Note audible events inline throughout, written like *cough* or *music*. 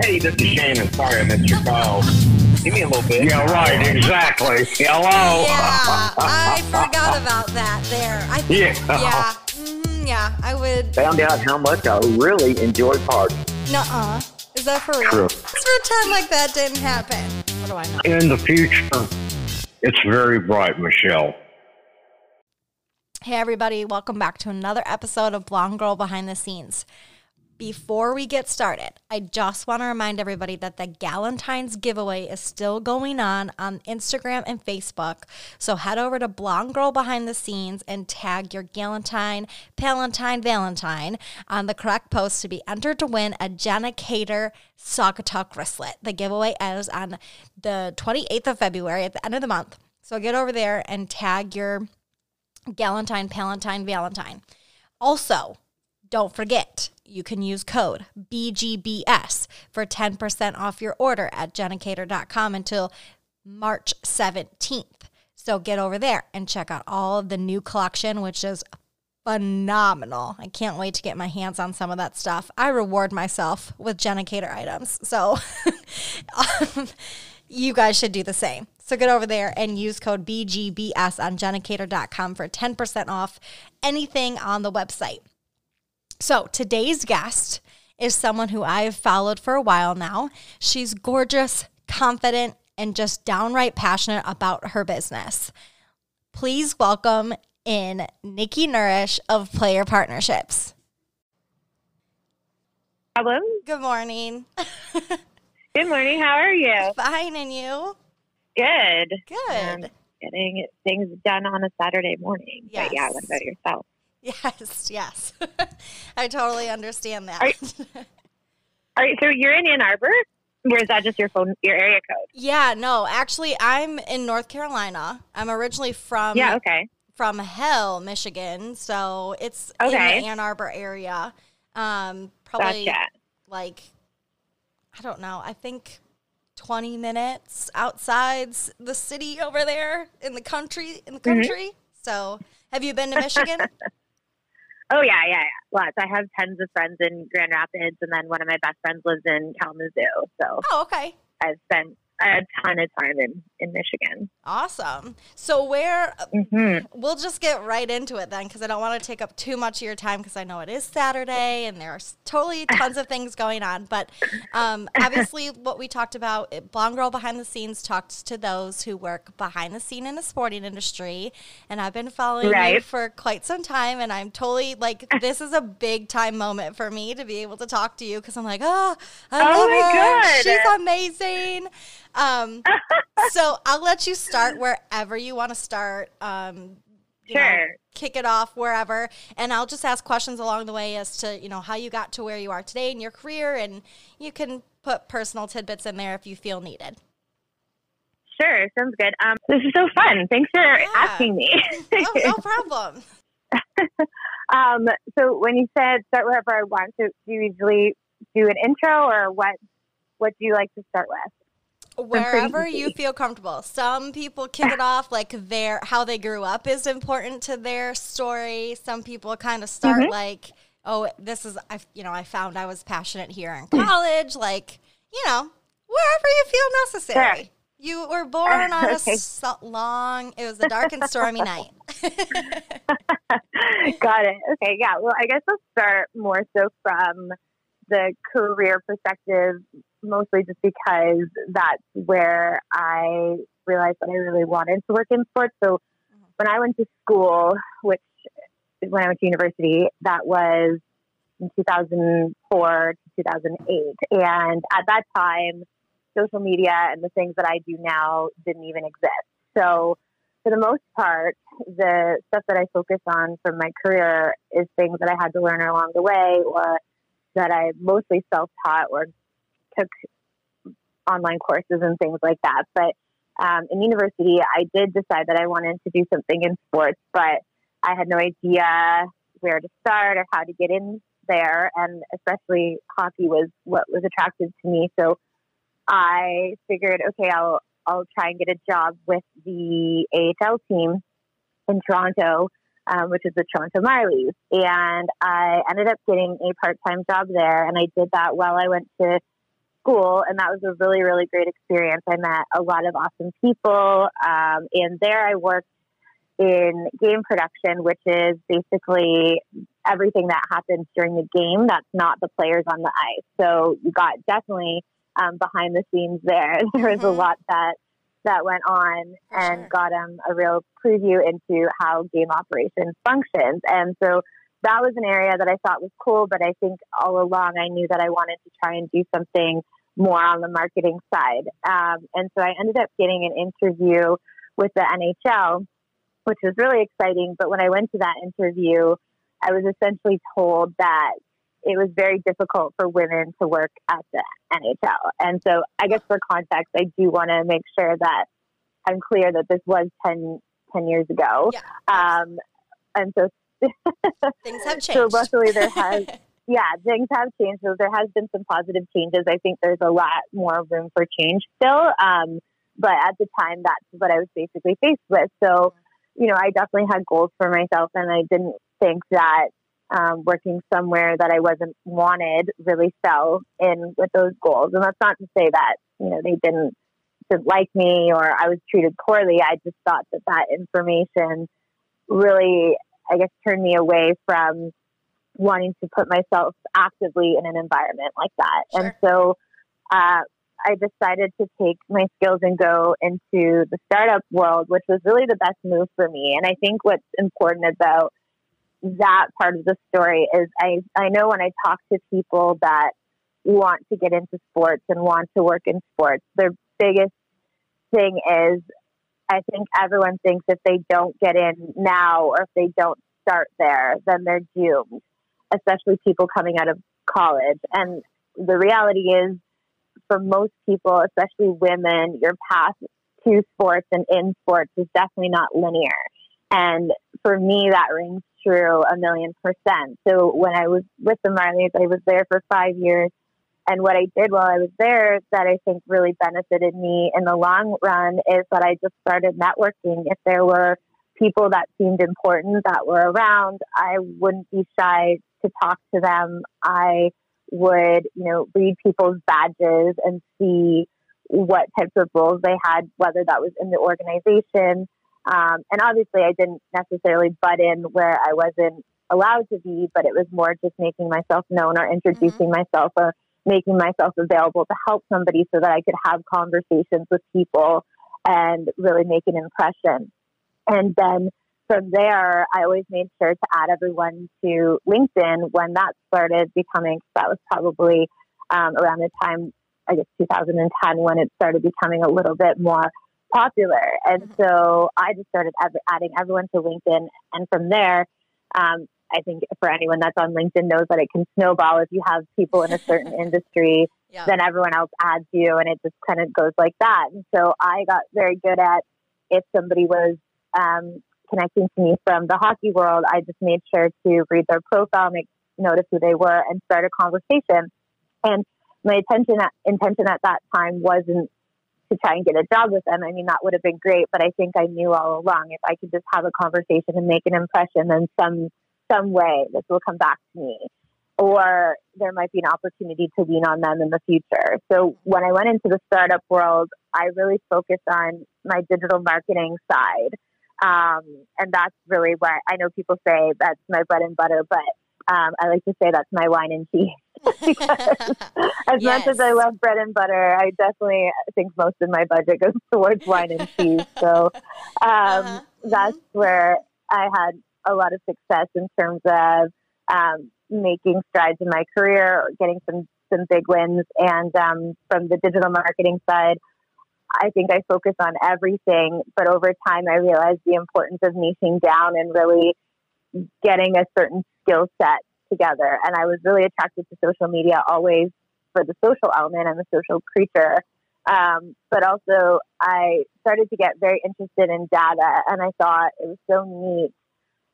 Hey, this is Shannon. Sorry I missed your call. Give me a little bit. Yeah, right, exactly. Hello. Yeah, I forgot about that there. I Yeah. yeah, mhm, yeah. I would. Found out how much I really enjoy parties. Nuh-uh. Is that for real? True. Let's pretend like that didn't happen. What do I know? In the future, it's very bright, Michelle. Hey, everybody, welcome back to another episode of Blonde Girl Behind the Scenes. Before we get started, I just want to remind everybody that the Galentine's giveaway is still going on on Instagram and Facebook. So head over to Blonde Girl Behind the Scenes and tag your Galentine, Palentine, Valentine on the correct post to be entered to win a Jenna Cater Saugatuck wristlet. The giveaway is on the 28th of February at the end of the month. So get over there and tag your Galentine, Palentine, Valentine. Also, don't forget, you can use code BGBS for 10% off your order at jennicator.com until March 17th. So get over there and check out all of the new collection, which is phenomenal. I can't wait to get my hands on some of that stuff. I reward myself with Jennicator items. So *laughs* um, you guys should do the same. So get over there and use code BGBS on jennicator.com for 10% off anything on the website. So today's guest is someone who I've followed for a while now. She's gorgeous, confident, and just downright passionate about her business. Please welcome in Nickey Norrish of Player Partnerships. Hello. Good morning. *laughs* Good morning. How are you? Fine, and you? Good. Good. Um, getting things done on a Saturday morning. But yeah, what about yourself? Yes, yes. *laughs* I totally understand that. All right. So you're in Ann Arbor, or is that just your phone, your area code? yeah, no, actually, I'm in North Carolina. I'm originally from yeah. Okay. from Hell, Michigan, so it's Okay. in the Ann Arbor area. Um, probably Gotcha. like I don't know. I think twenty minutes outside the city over there in the country. In the Mm-hmm. country. So, have you been to Michigan? *laughs* Oh yeah, yeah, yeah. Lots. I have tons of friends in Grand Rapids, and then one of my best friends lives in Kalamazoo. So oh, okay. I've spent a ton of time in in Michigan. Awesome. So, where hmm we'll just get right into it then because I don't want to take up too much of your time because I know it is Saturday and there's totally *laughs* tons of things going on. But um, obviously, what we talked about, it- Blonde Girl Behind the Scenes talks to those who work behind the scene in the sporting industry. And I've been following you for quite some time. And I'm totally like, *laughs* this is a big time moment for me to be able to talk to you because I'm like, oh, I Oh love my her. God. She's amazing. Um, *laughs* so I'll let you start wherever you want to start. Um, you know, Sure. kick it off wherever, and I'll just ask questions along the way as to you know how you got to where you are today in your career, and you can put personal tidbits in there if you feel needed. Sure. Sounds good. Um, this is so fun. Thanks for Yeah. asking me. *laughs* Oh, no problem. *laughs* Um, so when you said start wherever I want to, do you usually do an intro or what? What do you like to start with? Wherever you feel comfortable. Some people kick it off like their how they grew up is important to their story. Some people kind of start Mm-hmm. like, oh, this is I you know I found I was passionate here in college. Like you know wherever you feel necessary. Sure. You were born on a *laughs* Okay. so long. It was a dark and stormy night. *laughs* Got it. Okay. Yeah. Well, I guess let's start more so from the career perspective, mostly just because that's where I realized that I really wanted to work in sports. So mm-hmm. when I went to school, which when I went to university, that was in 2004 to 2008. And at that time, social media and the things that I do now didn't even exist. So for the most part, the stuff that I focus on from my career is things that I had to learn along the way or that I mostly self taught or took online courses and things like that. But um, in university, I did decide that I wanted to do something in sports, but I had no idea where to start or how to get in there. And especially hockey was what was attractive to me. So I figured, okay, I'll I'll try and get a job with the AHL team in Toronto, um, which is the Toronto Marlies. And I ended up getting a part time job there, and I did that while I went to school, and that was a really, really great experience. I met a lot of awesome people, um, and there I worked in game production, which is basically everything that happens during the game that's not the players on the ice. So you got definitely um, behind the scenes there. *laughs* There was mm-hmm. a lot that that went on and sure. got them a real preview into how game operations functions. And so that was an area that I thought was cool, but I think all along I knew that I wanted to try and do something more on the marketing side. Um, and so I ended up getting an interview with the NHL, which was really exciting. But when I went to that interview, I was essentially told that it was very difficult for women to work at the NHL. And so, I guess for context, I do want to make sure that I'm clear that this was 10, 10 years ago. Yeah. Um, and so, things have *laughs* changed. So, luckily, there has. *laughs* yeah, things have changed. So there has been some positive changes. I think there's a lot more room for change still. Um, but at the time, that's what I was basically faced with. So, you know, I definitely had goals for myself, and I didn't think that um, working somewhere that I wasn't wanted really fell in with those goals. And that's not to say that you know they didn't didn't like me or I was treated poorly. I just thought that that information really, I guess, turned me away from wanting to put myself actively in an environment like that. Sure. And so uh, I decided to take my skills and go into the startup world, which was really the best move for me. And I think what's important about that part of the story is I, I know when I talk to people that want to get into sports and want to work in sports, their biggest thing is I think everyone thinks if they don't get in now or if they don't start there, then they're doomed, especially people coming out of college. And the reality is, for most people, especially women, your path to sports and in sports is definitely not linear. And for me, that rings true a million percent. So when I was with the Marlies, I was there for five years. And what I did while I was there that I think really benefited me in the long run is that I just started networking. If there were people that seemed important that were around, I wouldn't be shy to talk to them. I would, you know, read people's badges and see what types of roles they had, whether that was in the organization um, and obviously, I didn't necessarily butt in where I wasn't allowed to be, but it was more just making myself known or introducing mm-hmm. myself or making myself available to help somebody so that I could have conversations with people and really make an impression. And then from there, I always made sure to add everyone to LinkedIn when that started becoming, that was probably um, around the time, I guess 2010, when it started becoming a little bit more popular. And mm-hmm. so I just started adding everyone to LinkedIn. And from there, um, I think for anyone that's on LinkedIn knows that it can snowball if you have people in a certain *laughs* industry, yeah. then everyone else adds you and it just kind of goes like that. And so I got very good at if somebody was um, connecting to me from the hockey world, I just made sure to read their profile, make notice who they were, and start a conversation. And my intention at, intention at that time wasn't to try and get a job with them. I mean, that would have been great, but I think I knew all along if I could just have a conversation and make an impression, then some some way this will come back to me, or there might be an opportunity to lean on them in the future. So when I went into the startup world, I really focused on my digital marketing side, um, and that's really where I know people say that's my bread and butter, but um, I like to say that's my wine and *laughs* cheese. as yes. much as I love bread and butter, I definitely think most of my budget goes *laughs* towards wine and cheese. So *laughs* um, uh-huh. that's mm-hmm. where I had a lot of success in terms of um, making strides in my career, getting some some big wins, and um, from the digital marketing side. I think I focus on everything, but over time I realized the importance of niching down and really getting a certain skill set together. And I was really attracted to social media always for the social element. I'm a social creature. Um, but also, I started to get very interested in data, and I thought it was so neat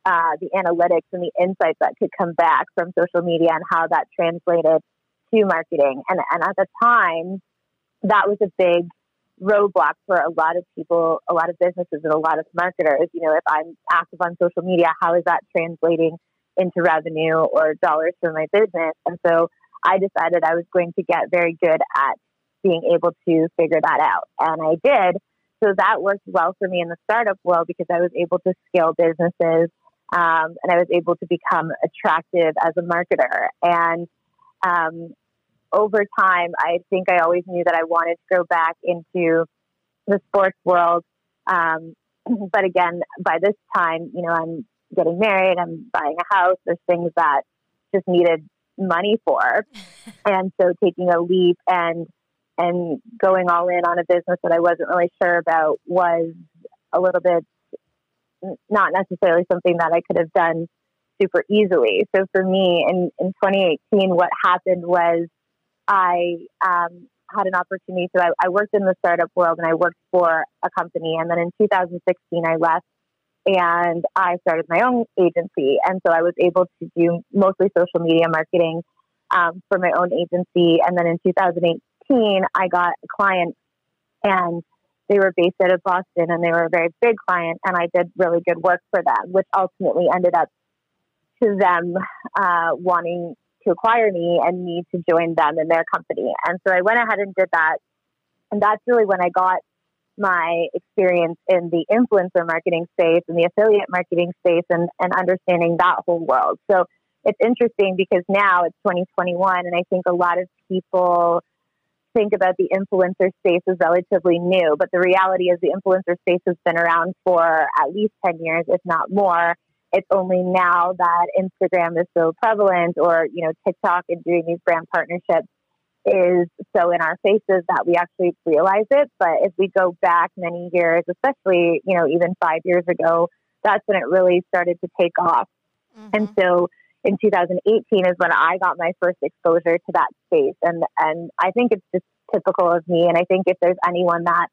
uh, the analytics and the insights that could come back from social media and how that translated to marketing. And, and at the time, that was a big roadblock for a lot of people, a lot of businesses, and a lot of marketers. You know, if I'm active on social media, how is that translating into revenue or dollars for my business? And so I decided I was going to get very good at being able to figure that out. And I did. So that worked well for me in the startup world because I was able to scale businesses um, and I was able to become attractive as a marketer. And um, over time, I think I always knew that I wanted to go back into the sports world. Um, *clears throat* but again, by this time, you know, I'm getting married, I'm buying a house, there's things that just needed money for. *laughs* and so taking a leap and and going all in on a business that I wasn't really sure about was a little bit not necessarily something that I could have done super easily. So for me in, in 2018, what happened was I um, had an opportunity. So I, I worked in the startup world and I worked for a company. And then in 2016, I left and I started my own agency. And so I was able to do mostly social media marketing um, for my own agency. And then in 2018, I got a client and they were based out of Boston and they were a very big client. And I did really good work for them, which ultimately ended up to them uh, wanting to acquire me and me to join them in their company. And so I went ahead and did that. And that's really when I got my experience in the influencer marketing space and the affiliate marketing space and, and understanding that whole world. So it's interesting because now it's 2021 and I think a lot of people think about the influencer space as relatively new, but the reality is the influencer space has been around for at least 10 years, if not more it's only now that Instagram is so prevalent or, you know, TikTok and doing these brand partnerships is so in our faces that we actually realize it. But if we go back many years, especially, you know, even five years ago, that's when it really started to take off. Mm-hmm. And so in 2018 is when I got my first exposure to that space. And, and I think it's just typical of me. And I think if there's anyone that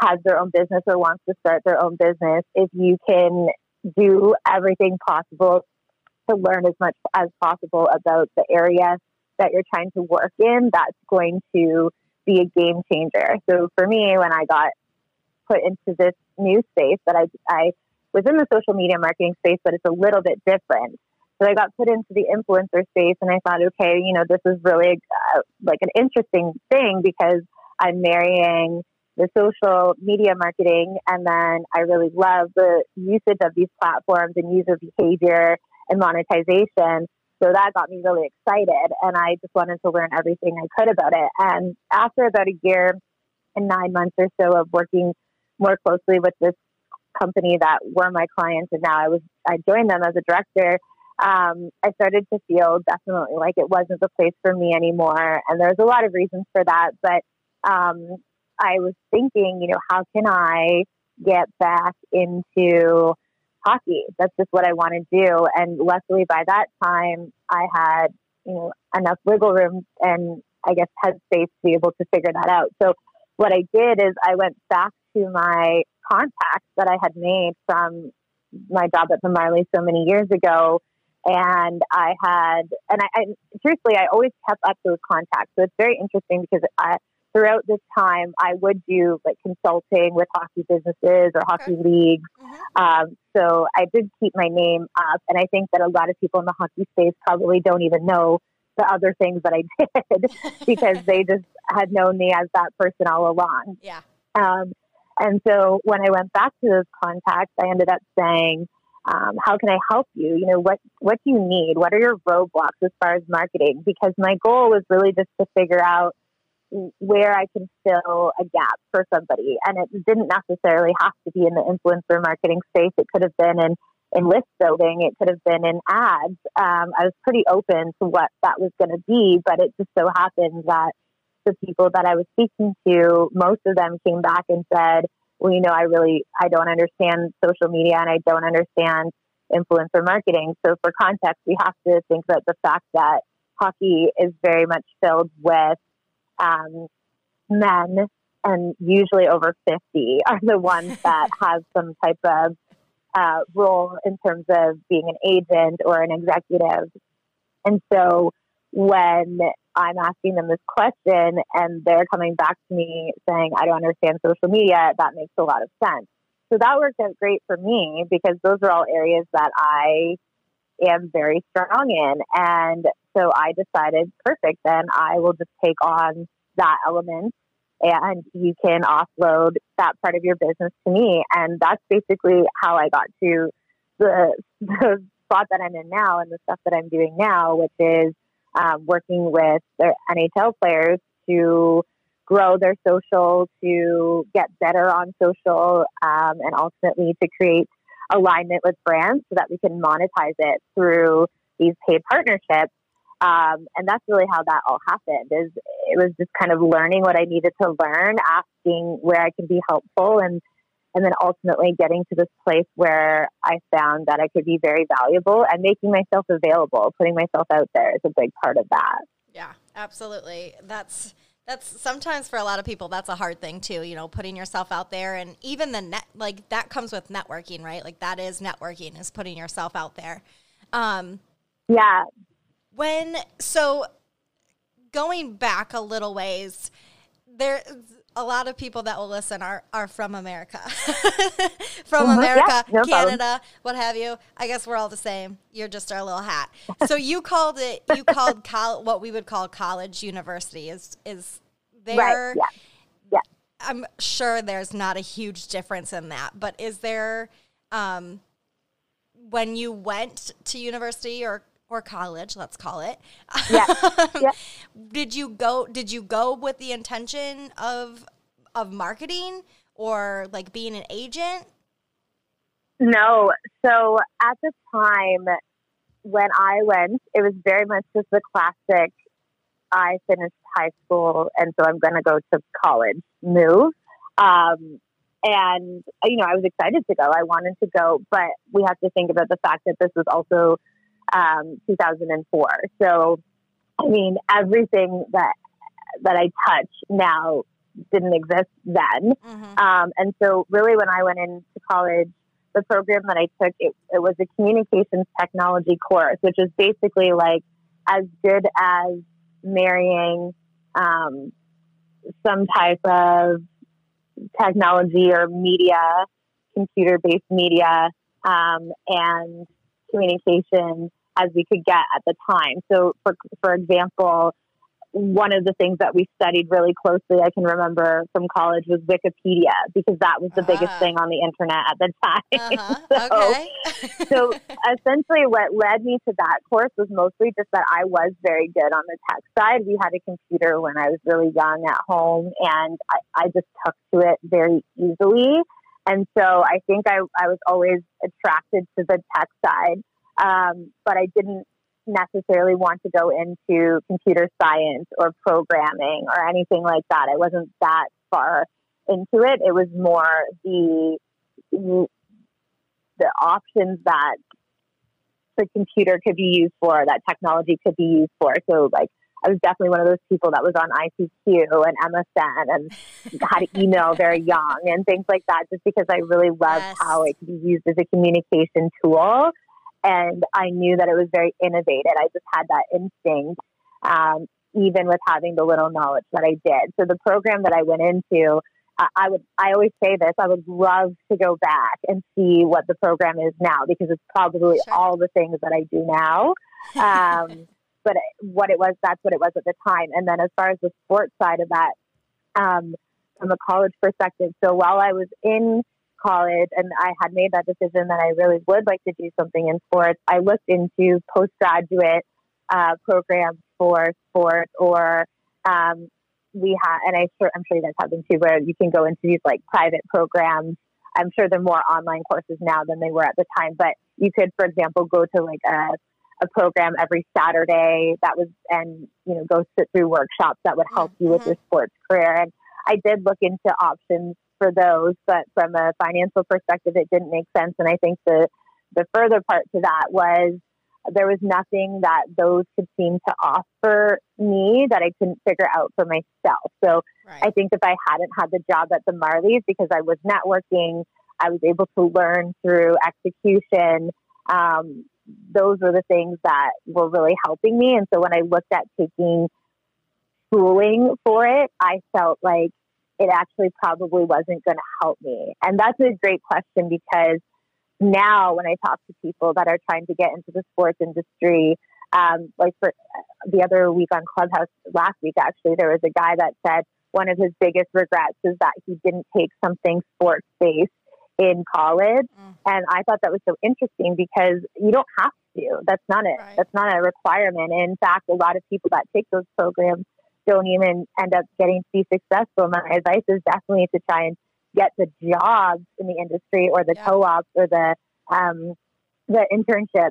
has their own business or wants to start their own business, if you can do everything possible to learn as much as possible about the area that you're trying to work in, that's going to be a game changer. So for me, when I got put into this new space that I, I was in the social media marketing space, but it's a little bit different. So I got put into the influencer space and I thought, okay, you know, this is really uh, like an interesting thing because I'm marrying the social media marketing. And then I really love the usage of these platforms and user behavior and monetization. So that got me really excited. And I just wanted to learn everything I could about it. And after about a year and nine months or so of working more closely with this company that were my clients, and now I was, I joined them as a director. Um, I started to feel definitely like it wasn't the place for me anymore. And there's a lot of reasons for that. But um, I was thinking, you know, how can I get back into hockey? That's just what I want to do. And luckily, by that time, I had, you know, enough wiggle room and I guess headspace to be able to figure that out. So what I did is I went back to my contacts that I had made from my job at the Marley so many years ago. And I had, and I, I truthfully, I always kept up those contacts. So it's very interesting because I, throughout this time, I would do like consulting with hockey businesses or hockey okay. leagues. Mm-hmm. Um, so I did keep my name up. And I think that a lot of people in the hockey space probably don't even know the other things that I *laughs* did because they *laughs* just had known me as that person all along. Yeah. Um, and so when I went back to those contacts, I ended up saying, um, how can I help you? You know, what, what do you need? What are your roadblocks as far as marketing? Because my goal was really just to figure out where I can fill a gap for somebody. And it didn't necessarily have to be in the influencer marketing space. It could have been in, in list building. It could have been in ads. Um, I was pretty open to what that was going to be, but it just so happened that the people that I was speaking to, most of them came back and said, well, you know, I really, I don't understand social media and I don't understand influencer marketing. So for context, we have to think about the fact that hockey is very much filled with um, men, and usually over 50, are the ones *laughs* that have some type of uh, role in terms of being an agent or an executive. And so when I'm asking them this question and they're coming back to me saying, I don't understand social media, that makes a lot of sense. So that worked out great for me because those are all areas that I am very strong in. And so I decided, perfect, then I will just take on that element and you can offload that part of your business to me. And that's basically how I got to the, *laughs* the spot that I'm in now and the stuff that I'm doing now, which is um, working with their NHL players to grow their social, to get better on social, um, and ultimately to create alignment with brands so that we can monetize it through these paid partnerships. Um, and that's really how that all happened. Is it was just kind of learning what I needed to learn, asking where I can be helpful, and and then ultimately getting to this place where I found that I could be very valuable and making myself available, putting myself out there is a big part of that. Yeah, absolutely. That's that's sometimes for a lot of people that's a hard thing too, you know, putting yourself out there and even the net like that comes with networking, right? Like that is networking is putting yourself out there. Um yeah. When so going back a little ways, there a lot of people that will listen are, are from America, *laughs* from mm-hmm. America, yeah, no Canada, problem. what have you. I guess we're all the same. You're just our little hat. So *laughs* you called it, you called col- what we would call college university is, is there. Right. Yeah. yeah. I'm sure there's not a huge difference in that, but is there, um, when you went to university or or college, let's call it. Yeah. *laughs* yeah. Did you go did you go with the intention of of marketing or like being an agent? No. So at the time when I went, it was very much just the classic I finished high school and so I'm going to go to college move. Um, and, you know, I was excited to go. I wanted to go, but we have to think about the fact that this was also um, 2004. So, I mean, everything that that I touch now didn't exist then. Mm-hmm. Um, and so, really, when I went into college, the program that I took it, it was a communications technology course, which is basically like as good as marrying um, some type of technology or media, computer based media, um, and communication as we could get at the time. So, for for example, one of the things that we studied really closely, I can remember from college, was Wikipedia because that was the uh-huh. biggest thing on the internet at the time. Uh-huh. *laughs* so, *laughs* so essentially, what led me to that course was mostly just that I was very good on the tech side. We had a computer when I was really young at home, and I, I just took to it very easily. And so I think I, I was always attracted to the tech side um, but I didn't necessarily want to go into computer science or programming or anything like that. I wasn't that far into it. It was more the the options that the computer could be used for, that technology could be used for. So like I was definitely one of those people that was on ICQ and MSN and had *laughs* email very young and things like that, just because I really loved yes. how it could be used as a communication tool and I knew that it was very innovative. I just had that instinct, um, even with having the little knowledge that I did. So the program that I went into, I, I would, I always say this, I would love to go back and see what the program is now because it's probably sure. all the things that I do now. Um, *laughs* but what it was, that's what it was at the time. And then as far as the sports side of that, um, from a college perspective, so while I was in college and I had made that decision that I really would like to do something in sports, I looked into postgraduate uh, programs for sports or um, we have, and I sure, I'm sure you guys have them too, where you can go into these like private programs. I'm sure they're more online courses now than they were at the time, but you could, for example, go to like a, a program every Saturday that was, and, you know, go sit through workshops that would help mm-hmm. you with mm-hmm. your sports career. And I did look into options for those, but from a financial perspective, it didn't make sense. And I think the the further part to that was there was nothing that those could seem to offer me that I couldn't figure out for myself. So right. I think if I hadn't had the job at the Marlies because I was networking, I was able to learn through execution. Um, those were the things that were really helping me. And so when I looked at taking schooling for it, I felt like it actually probably wasn't going to help me? And that's a great question because now when I talk to people that are trying to get into the sports industry, um, like for uh, the other week on Clubhouse last week, actually, there was a guy that said one of his biggest regrets is that he didn't take something sports based in college. Mm. And I thought that was so interesting because you don't have to. That's not it. Right. That's not a requirement. And in fact, a lot of people that take those programs don't even end up getting to be successful. My advice is definitely to try and get the jobs in the industry or the yeah. co-ops or the um, the internships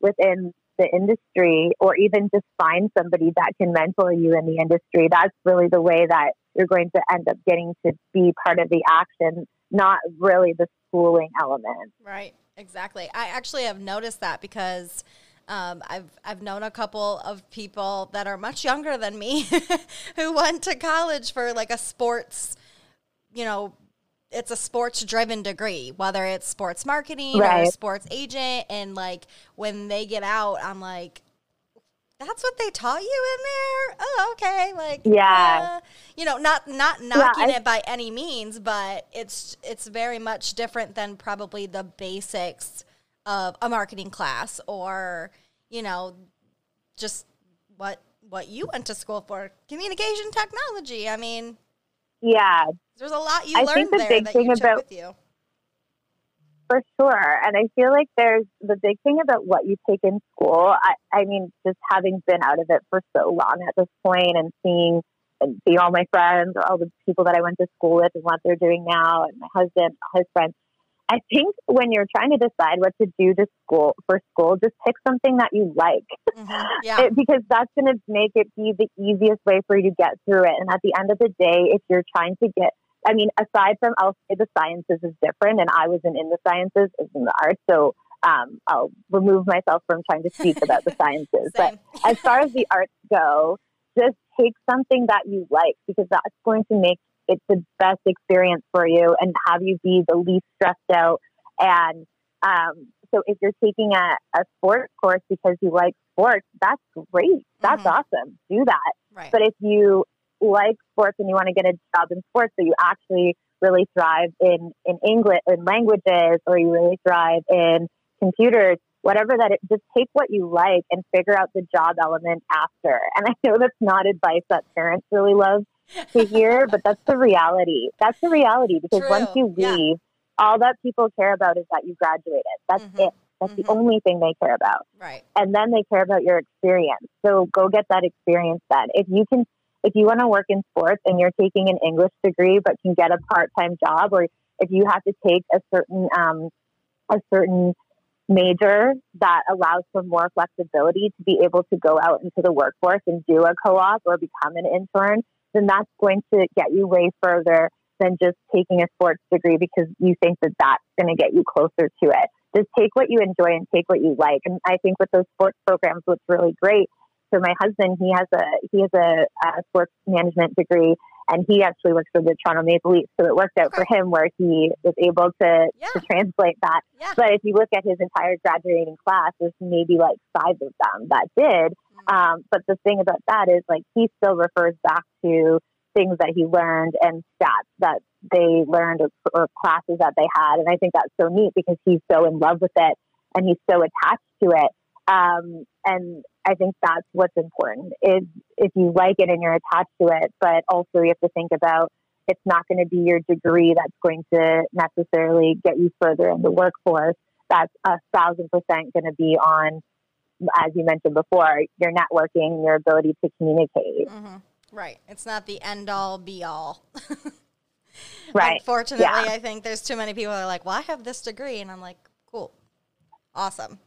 within the industry or even just find somebody that can mentor you in the industry. That's really the way that you're going to end up getting to be part of the action, not really the schooling element. Right, exactly. I actually have noticed that because um, I've I've known a couple of people that are much younger than me *laughs* who went to college for like a sports, you know, it's a sports driven degree, whether it's sports marketing right. or sports agent. And like when they get out, I'm like, that's what they taught you in there. Oh, okay. Like, yeah, uh, you know, not not knocking yeah, I, it by any means, but it's it's very much different than probably the basics of a marketing class or you know just what what you went to school for communication technology. I mean, yeah, there's a lot you I learned the there big that thing you took about, with you. For sure. And I feel like there's the big thing about what you take in school. I, I mean, just having been out of it for so long at this point and seeing and seeing all my friends or all the people that I went to school with and what they're doing now and my husband, his friends, I think when you're trying to decide what to do to school for school, just pick something that you like, mm-hmm. *laughs* yeah. it, because that's going to make it be the easiest way for you to get through it. And at the end of the day, if you're trying to get, I mean, aside from I'll say the sciences is different, and I wasn't in the sciences, I was in the arts, so um, I'll remove myself from trying to speak about the *laughs* sciences. but as far as the arts go, just take something that you like because that's going to make it's the best experience for you and have you be the least stressed out. And um, so if you're taking a, a sports course because you like sports, that's great. That's mm-hmm. awesome. Do that. Right. But if you like sports and you want to get a job in sports, so you actually really thrive in, in English, in languages, or you really thrive in computers, whatever that it, just take what you like and figure out the job element after. And I know that's not advice that parents really love to hear, but that's the reality. That's the reality because True. once you leave, yeah. all that people care about is that you graduated. That's mm-hmm. it. That's mm-hmm. the only thing they care about. Right. And then they care about your experience. So go get that experience then. If you can if you want to work in sports and you're taking an English degree but can get a part-time job or if you have to take a certain um, a certain major that allows for more flexibility to be able to go out into the workforce and do a co-op or become an intern then that's going to get you way further than just taking a sports degree because you think that that's going to get you closer to it. Just take what you enjoy and take what you like. And I think with those sports programs, what's really great. So my husband, he has a he has a, a sports management degree, and he actually works for the Toronto Maple Leafs. So it worked out for him where he was able to, yeah. to translate that. Yeah. But if you look at his entire graduating class, there's maybe like five of them that did. Um, but the thing about that is, like, he still refers back to things that he learned and stats that they learned or, or classes that they had. And I think that's so neat because he's so in love with it and he's so attached to it. Um, and I think that's what's important is if you like it and you're attached to it, but also you have to think about it's not going to be your degree that's going to necessarily get you further in the workforce. That's a thousand percent going to be on as you mentioned before, your networking, your ability to communicate. Mm-hmm. Right. It's not the end all be all. *laughs* right. Unfortunately, yeah. I think there's too many people that are like, well, I have this degree. And I'm like, cool. Awesome.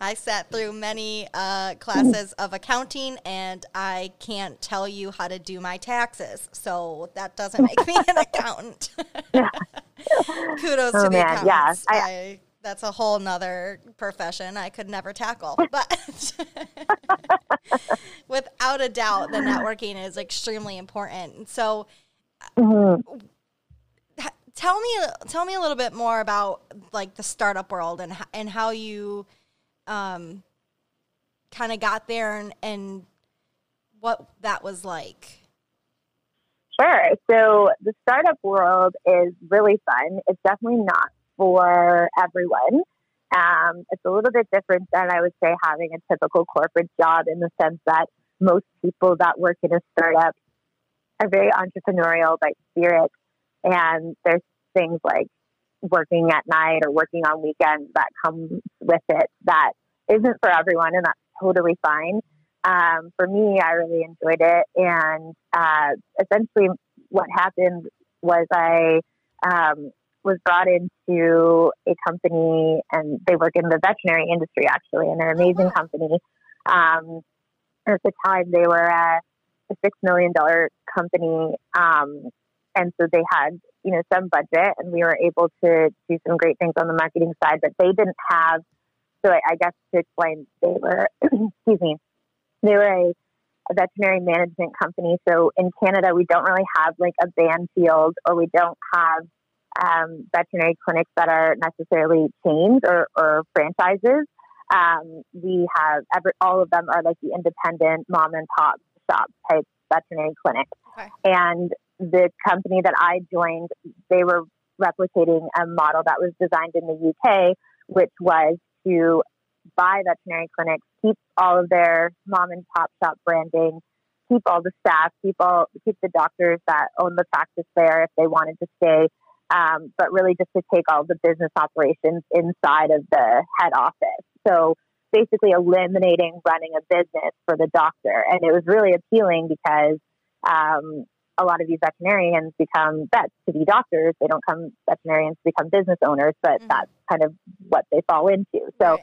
I sat through many uh, classes of accounting and I can't tell you how to do my taxes. So that doesn't make me an accountant. *laughs* Kudos oh, to the man. accountants. Yeah. I, I that's a whole nother profession I could never tackle. *laughs* But *laughs* without a doubt, the networking is extremely important. So, mm-hmm. Tell me tell me a little bit more about like the startup world and and how you um, kind of got there and, and what that was like. Sure. So the startup world is really fun. It's definitely not for everyone. Um, it's a little bit different than I would say having a typical corporate job in the sense that most people that work in a startup are very entrepreneurial by spirit. And there's things like working at night or working on weekends that comes with it that isn't for everyone, and that's totally fine. Um, for me, I really enjoyed it. And uh, essentially, what happened was I um, was brought into a company, and they work in the veterinary industry actually, and they're an amazing company. Um, at the time, they were a, a six million dollar company, um, and so they had you know some budget, and we were able to do some great things on the marketing side. But they didn't have. So I, I guess to explain, they were *clears throat* excuse me, they were a, a veterinary management company. So in Canada, we don't really have like a Banfield, or we don't have um, veterinary clinics that are necessarily chains or, or franchises. Um, we have every, all of them are like the independent mom and pop shop type veterinary clinics. Okay. And the company that I joined, they were replicating a model that was designed in the UK, which was to buy veterinary clinics, keep all of their mom and pop shop branding, keep all the staff, keep all keep the doctors that own the practice there if they wanted to stay, um, but really just to take all the business operations inside of the head office. So basically eliminating running a business for the doctor. And it was really appealing because um, a lot of these veterinarians become vets to be doctors. They don't come veterinarians to become business owners, but mm-hmm. that's kind of what they fall into. So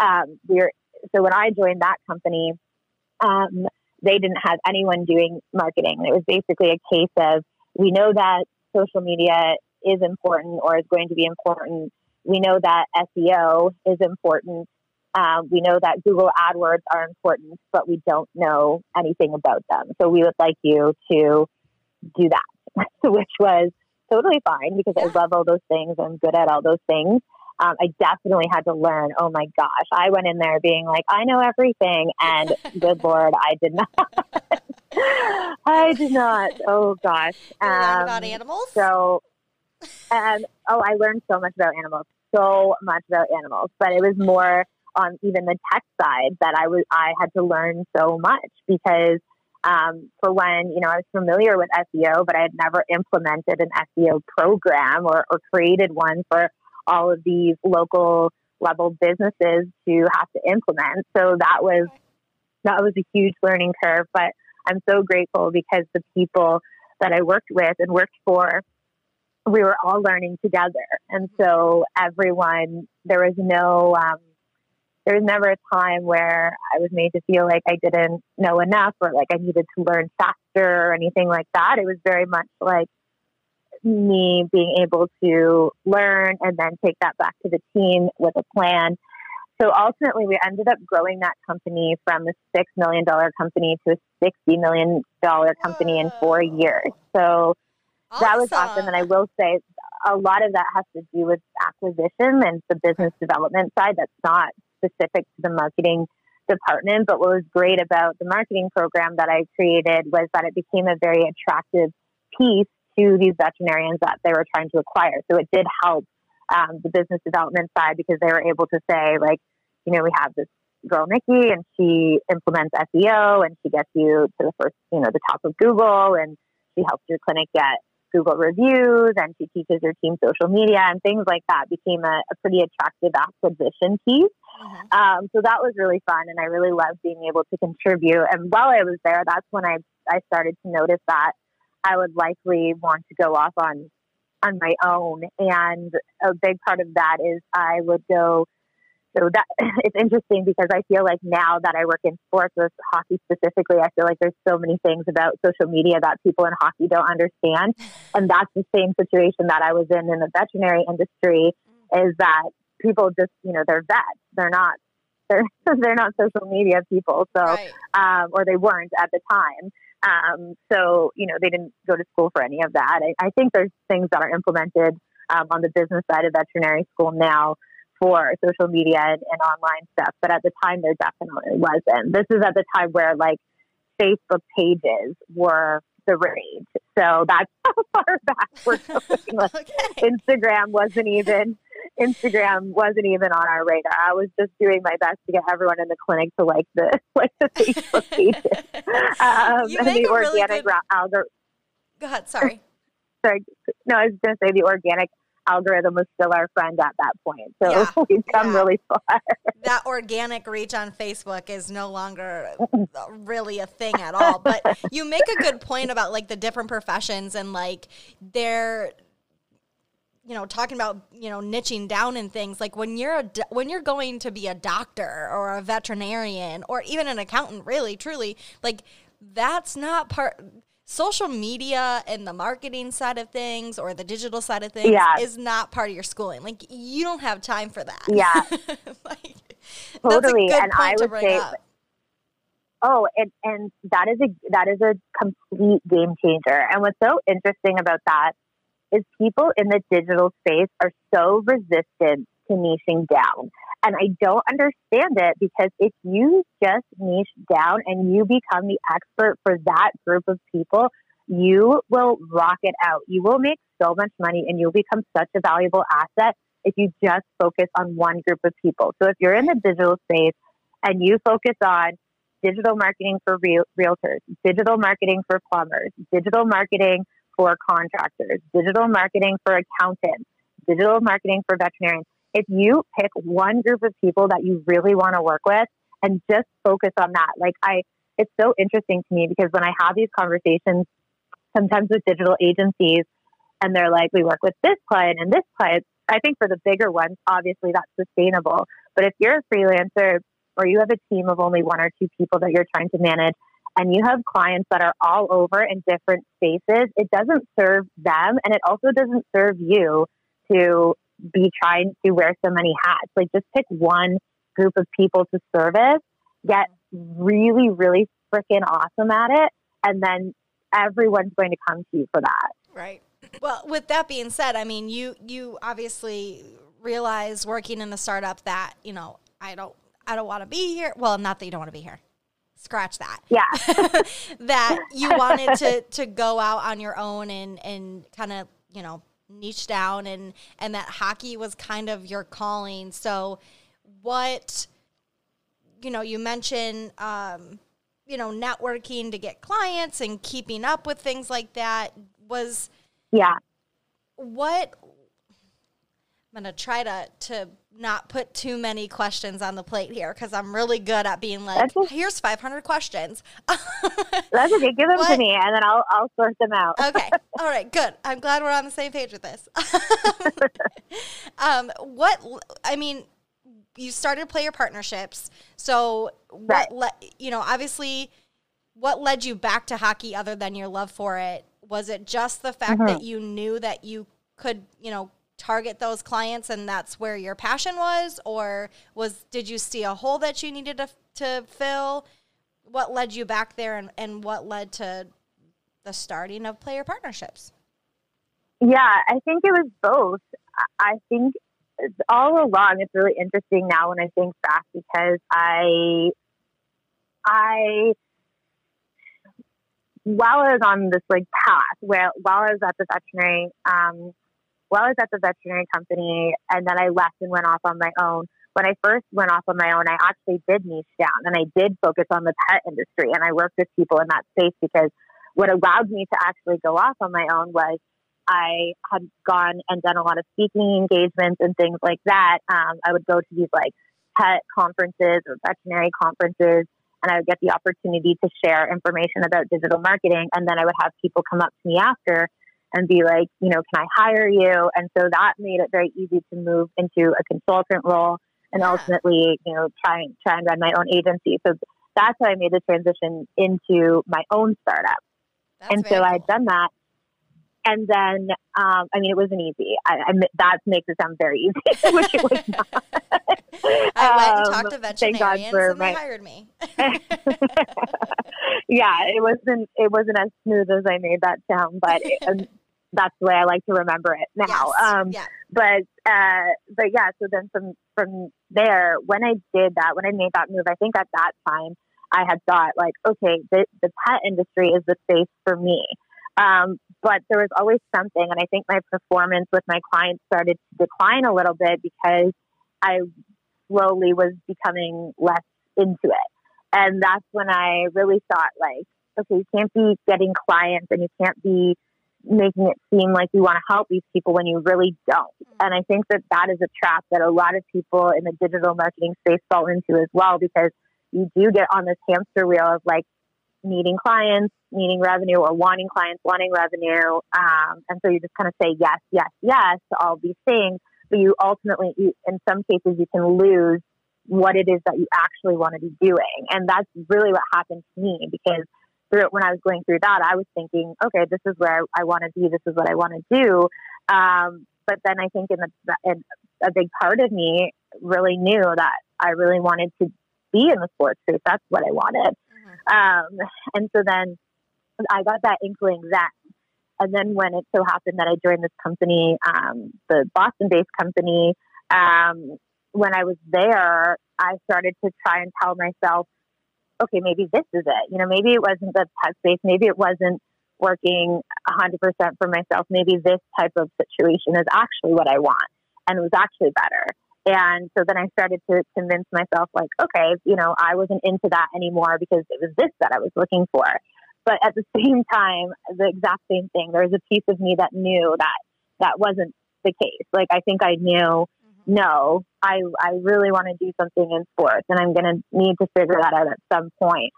um, we're so when I joined that company, um, they didn't have anyone doing marketing. It was basically a case of we know that social media is important or is going to be important. We know that SEO is important. Um, we know that Google AdWords are important, but we don't know anything about them. So we would like you to do that, *laughs* which was totally fine because I love all those things. I'm good at all those things. Um, I definitely had to learn. Oh my gosh, I went in there being like, I know everything, and *laughs* good lord, I did not. *laughs* I did not. Oh gosh. Um, about animals. So and oh, I learned so much about animals, so much about animals. But it was more on even the tech side that I was I had to learn so much because um, for when you know I was familiar with SEO, but I had never implemented an SEO program or, or created one for all of these local level businesses to have to implement. So that was that was a huge learning curve. But I'm so grateful because the people that I worked with and worked for we were all learning together. And so everyone, there was no, um, there was never a time where I was made to feel like I didn't know enough or like I needed to learn faster or anything like that. It was very much like me being able to learn and then take that back to the team with a plan. So ultimately, we ended up growing that company from a $6 million company to a $60 million company in four years. So Awesome. That was awesome. And I will say a lot of that has to do with acquisition and the business development side. That's not specific to the marketing department. But what was great about the marketing program that I created was that it became a very attractive piece to these veterinarians that they were trying to acquire. So it did help um, the business development side because they were able to say, like, you know, we have this girl, Nickey, and she implements SEO and she gets you to the first, you know, the top of Google and she helps your clinic get Google reviews and she teaches your team social media and things like that became a, a pretty attractive acquisition piece. Mm-hmm. Um, so that was really fun and I really loved being able to contribute. And while I was there, that's when I, I started to notice that I would likely want to go off on on my own. And a big part of that is I would go so that *laughs* it's interesting because I feel like now that I work in sports with hockey specifically, I feel like there's so many things about social media that people in hockey don't understand. *laughs* And that's the same situation that I was in in the veterinary industry is that people just, you know, they're vets. They're not, *laughs* they're, they're not social media people. So, right. um, or they weren't at the time. Um, so, you know, they didn't go to school for any of that. I, I think there's things that are implemented um, on the business side of veterinary school now for social media and, and online stuff. But at the time, there definitely wasn't. This is at the time where like Facebook pages were the rage. So that's *laughs* how far back we're *laughs* going. Like, okay. Instagram wasn't even Instagram wasn't even on our radar. I was just doing my best to get everyone in the clinic to like the *laughs* like the Facebook *laughs* pages. Um, You and make the a really organic good- ra- algorithm. Go ahead. Sorry. *laughs* Sorry, no, I was going to say the organic algorithm was still our friend at that point. So Yeah, we've come yeah. really far. that organic reach on Facebook is no longer really a thing at all. But you make a good point about like the different professions and like they're you know talking about you know niching down in things like when you're a when you're going to be a doctor or a veterinarian or even an accountant really truly like that's not part social media and the marketing side of things or the digital side of things Yeah. is not part of your schooling like you don't have time for that Yeah. *laughs* like, Totally, That's a good and point I to would say- up. Oh, and and that is a that is a complete game changer. And what's so interesting about that is people in the digital space are so resistant to niching down. And I don't understand it because if you just niche down and you become the expert for that group of people, you will rock it out. You will make so much money and you'll become such a valuable asset if you just focus on one group of people. So if you're in the digital space and you focus on digital marketing for real, realtors, digital marketing for plumbers, digital marketing for contractors, digital marketing for accountants, digital marketing for veterinarians. If you pick one group of people that you really want to work with and just focus on that, like I, it's so interesting to me because when I have these conversations, sometimes with digital agencies, and they're like, we work with this client and this client. I think for the bigger ones, obviously that's sustainable. But if you're a freelancer or you have a team of only one or two people that you're trying to manage and you have clients that are all over in different spaces, it doesn't serve them and it also doesn't serve you to be trying to wear so many hats. Like just pick one group of people to service, get really, really freaking awesome at it, and then everyone's going to come to you for that. Right. Well, with that being said, I mean, you you obviously realize working in a startup that you know I don't I don't want to be here. Well, not that you don't want to be here. Scratch that. Yeah. *laughs* that you wanted to to go out on your own and and kind of you know niche down and and that hockey was kind of your calling. So, what you know, you mentioned. Um, you know, networking to get clients and keeping up with things like that was Yeah. what I'm gonna try to to not put too many questions on the plate here because I'm really good at being like, okay. here's 500 questions. *laughs* That's okay. Give them What? to me and then I'll, I'll sort them out. *laughs* okay, all right, good. I'm glad we're on the same page with this. *laughs* um, what I mean, you started player partnerships, so Right. what le- you know, obviously, what led you back to hockey other than your love for it? Was it just the fact Mm-hmm. that you knew that you could, you know, target those clients and that's where your passion was? Or was did you see a hole that you needed to, to fill? What led you back there and, and what led to the starting of player partnerships? Yeah, I think it was both. I- think all along it's really interesting now when I think back because I, I, while I was on this like path where while I was at the veterinary, um, while I was at the veterinary company and then I left and went off on my own. When I first went off on my own, I actually did niche down and I did focus on the pet industry and I worked with people in that space because what allowed me to actually go off on my own was I had gone and done a lot of speaking engagements and things like that. Um, I would go to these like pet conferences or veterinary conferences, and I would get the opportunity to share information about digital marketing. And then I would have people come up to me after and be like, you know, can I hire you? And so that made it very easy to move into a consultant role and Yeah. ultimately, you know, try and try and run my own agency. So that's how I made the transition into my own startup That's and so very I had done that. And then, um, I mean, it wasn't easy. I, I, that makes it sound very easy, *laughs* which it was not. I went and Um, talked to veterinarians and they my- hired me. *laughs* *laughs* yeah, it wasn't. It wasn't as smooth as I made that sound, but it, and that's the way I like to remember it now. Yes. Um, yeah. but uh, but yeah. So then from from there, when I did that, when I made that move, I think at that time I had thought like, okay, the the pet industry is the space for me. Um, but there was always something, and I think my performance with my clients started to decline a little bit because I slowly was becoming less into it. And that's when I really thought, like, okay, you can't be getting clients and you can't be making it seem like you want to help these people when you really don't. And I think that that is a trap that a lot of people in the digital marketing space fall into as well because you do get on this hamster wheel of like needing clients, needing revenue, or wanting clients, wanting revenue. Um, and so you just kind of say yes, yes, yes to all these things. But you ultimately, you, in some cases, you can lose what it is that you actually want to be doing. And that's really what happened to me because through when I was going through that, I was thinking, okay, this is where I, I want to be. This is what I want to do. Um, but then I think in, the, in a big part of me really knew that I really wanted to be in the sports space. That's what I wanted. Mm-hmm. Um, and so then I got that inkling then. And then when it so happened that I joined this company, um, the Boston based company, um, when I was there, I started to try and tell myself, okay, maybe this is it. You know, maybe it wasn't the tech space. Maybe it wasn't working 100% for myself. Maybe this type of situation is actually what I want and it was actually better. And so then I started to convince myself, like, okay, you know, I wasn't into that anymore because it was this that I was looking for. But at the *laughs* same time, the exact same thing. There was a piece of me that knew that that wasn't the case. Like, I think I knew, mm-hmm. no, I, I really want to do something in sports and I'm going to need to figure that out at some point.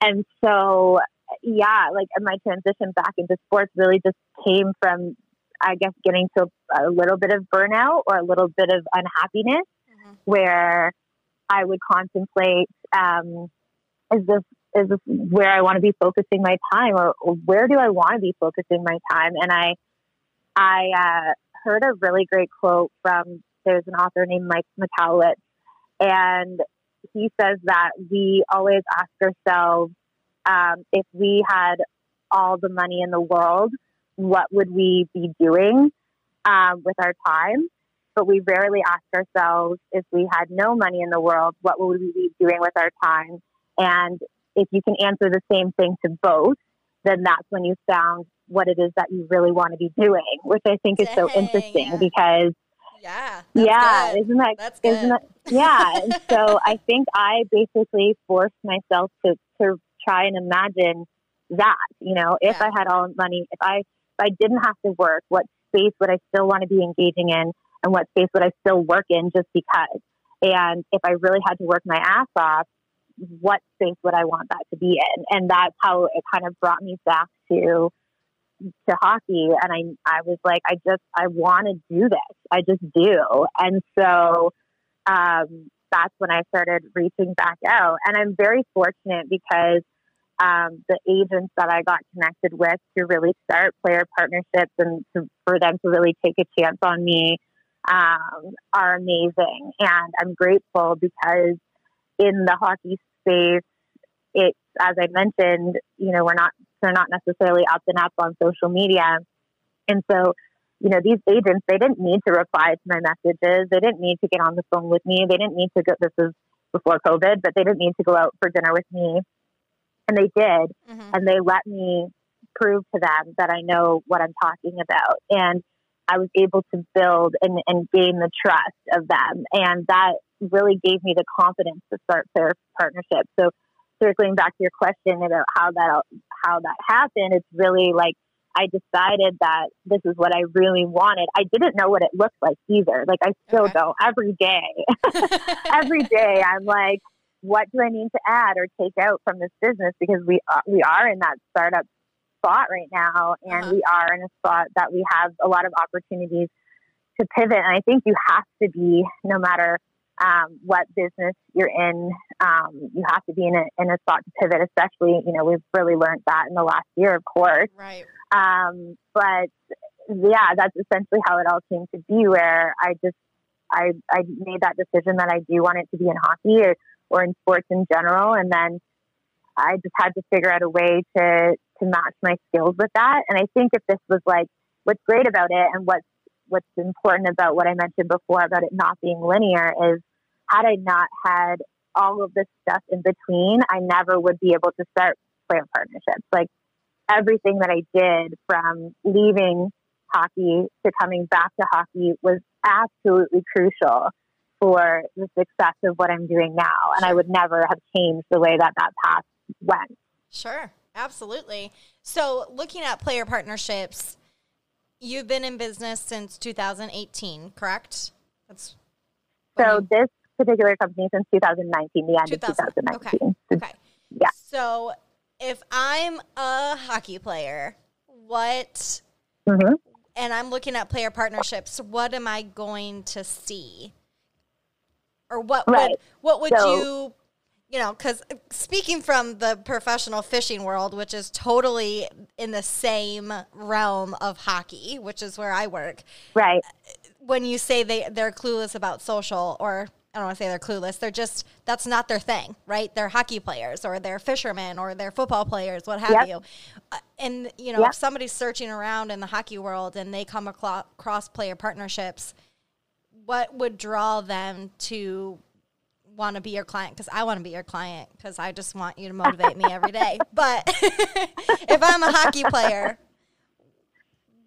And so, yeah, like my transition back into sports really just came from I guess, getting to a little bit of burnout or a little bit of unhappiness mm-hmm. where I would contemplate, um, is this, is this where I want to be focusing my time or, or where do I want to be focusing my time? And I, I, uh, heard a really great quote from, there's an author named Mike Michalowicz and he says that we always ask ourselves, um, if we had all the money in the world, what would we be doing um, with our time? But we rarely ask ourselves if we had no money in the world, what would we be doing with our time? And if you can answer the same thing to both, then that's when you found what it is that you really want to be doing, which I think is so interesting because yeah, yeah, good. isn't that that's good. isn't that yeah? and so *laughs* I think I basically forced myself to to try and imagine that you know if Yeah. I had all money, if I if I didn't have to work, what space would I still want to be engaging in, and what space would I still work in just because? And if I really had to work my ass off, what space would I want that to be in? And that's how it kind of brought me back to to hockey. And I I was like, I just I want to do this. I just do. And so um, that's when I started reaching back out. And I'm very fortunate because um, the agents that I got connected with to really start player partnerships and to, for them to really take a chance on me um, are amazing. And I'm grateful because in the hockey space, it's, as I mentioned, you know, we're not, they're not necessarily up and up on social media. And so, you know, these agents, they didn't need to reply to my messages. They didn't need to get on the phone with me. They didn't need to go, this is before COVID, but they didn't need to go out for dinner with me and they did Mhm. and they let me prove to them that I know what I'm talking about. And I was able to build and, and gain the trust of them. And that really gave me the confidence to start their partnership. So circling back to your question about how that how that happened, it's really like I decided that this is what I really wanted. I didn't know what it looked like either. Like I still Okay. don't. Every day, *laughs* every day, I'm like, what do I need to add or take out from this business? Because we are, we are in that startup spot right now, and Uh-huh. we are in a spot that we have a lot of opportunities to pivot. And I think you have to be, no matter um, what business you're in, um, you have to be in a, in a spot to pivot. Especially, you know, we've really learned that in the last year, of course. right. Um, but yeah, that's essentially how it all came to be. Where I just I I made that decision that I do want it to be in hockey or, or in sports in general, and then I just had to figure out a way to to match my skills with that. And I think if this was like what's great about it, and what's what's important about what I mentioned before about it not being linear is had I not had all of this stuff in between, I never would be able to start player partnerships. Like everything that I did from leaving hockey to coming back to hockey was absolutely crucial for the success of what I'm doing now. And I would never have changed the way that that path went. Sure, absolutely. So, looking at player partnerships, you've been in business since 2018, correct? That's so this particular company since 2019, the end 2000, of 2019. Okay. okay. Yeah. So, if I'm a hockey player, what mm-hmm. and I'm looking at player partnerships, what am I going to see? Or what right. would what would so, you you know, because speaking from the professional fishing world, which is totally in the same realm of hockey, which is where I work, right? When you say they they're clueless about social, or I don't want to say they're clueless, they're just that's not their thing, right? They're hockey players, or they're fishermen, or they're football players, what have yep. you. Uh, and you know, yep. if somebody's searching around in the hockey world and they come across player partnerships, what would draw them to want to be your client because I want to be your client because I just want you to motivate me every day. *laughs* But *laughs* if I'm a hockey player,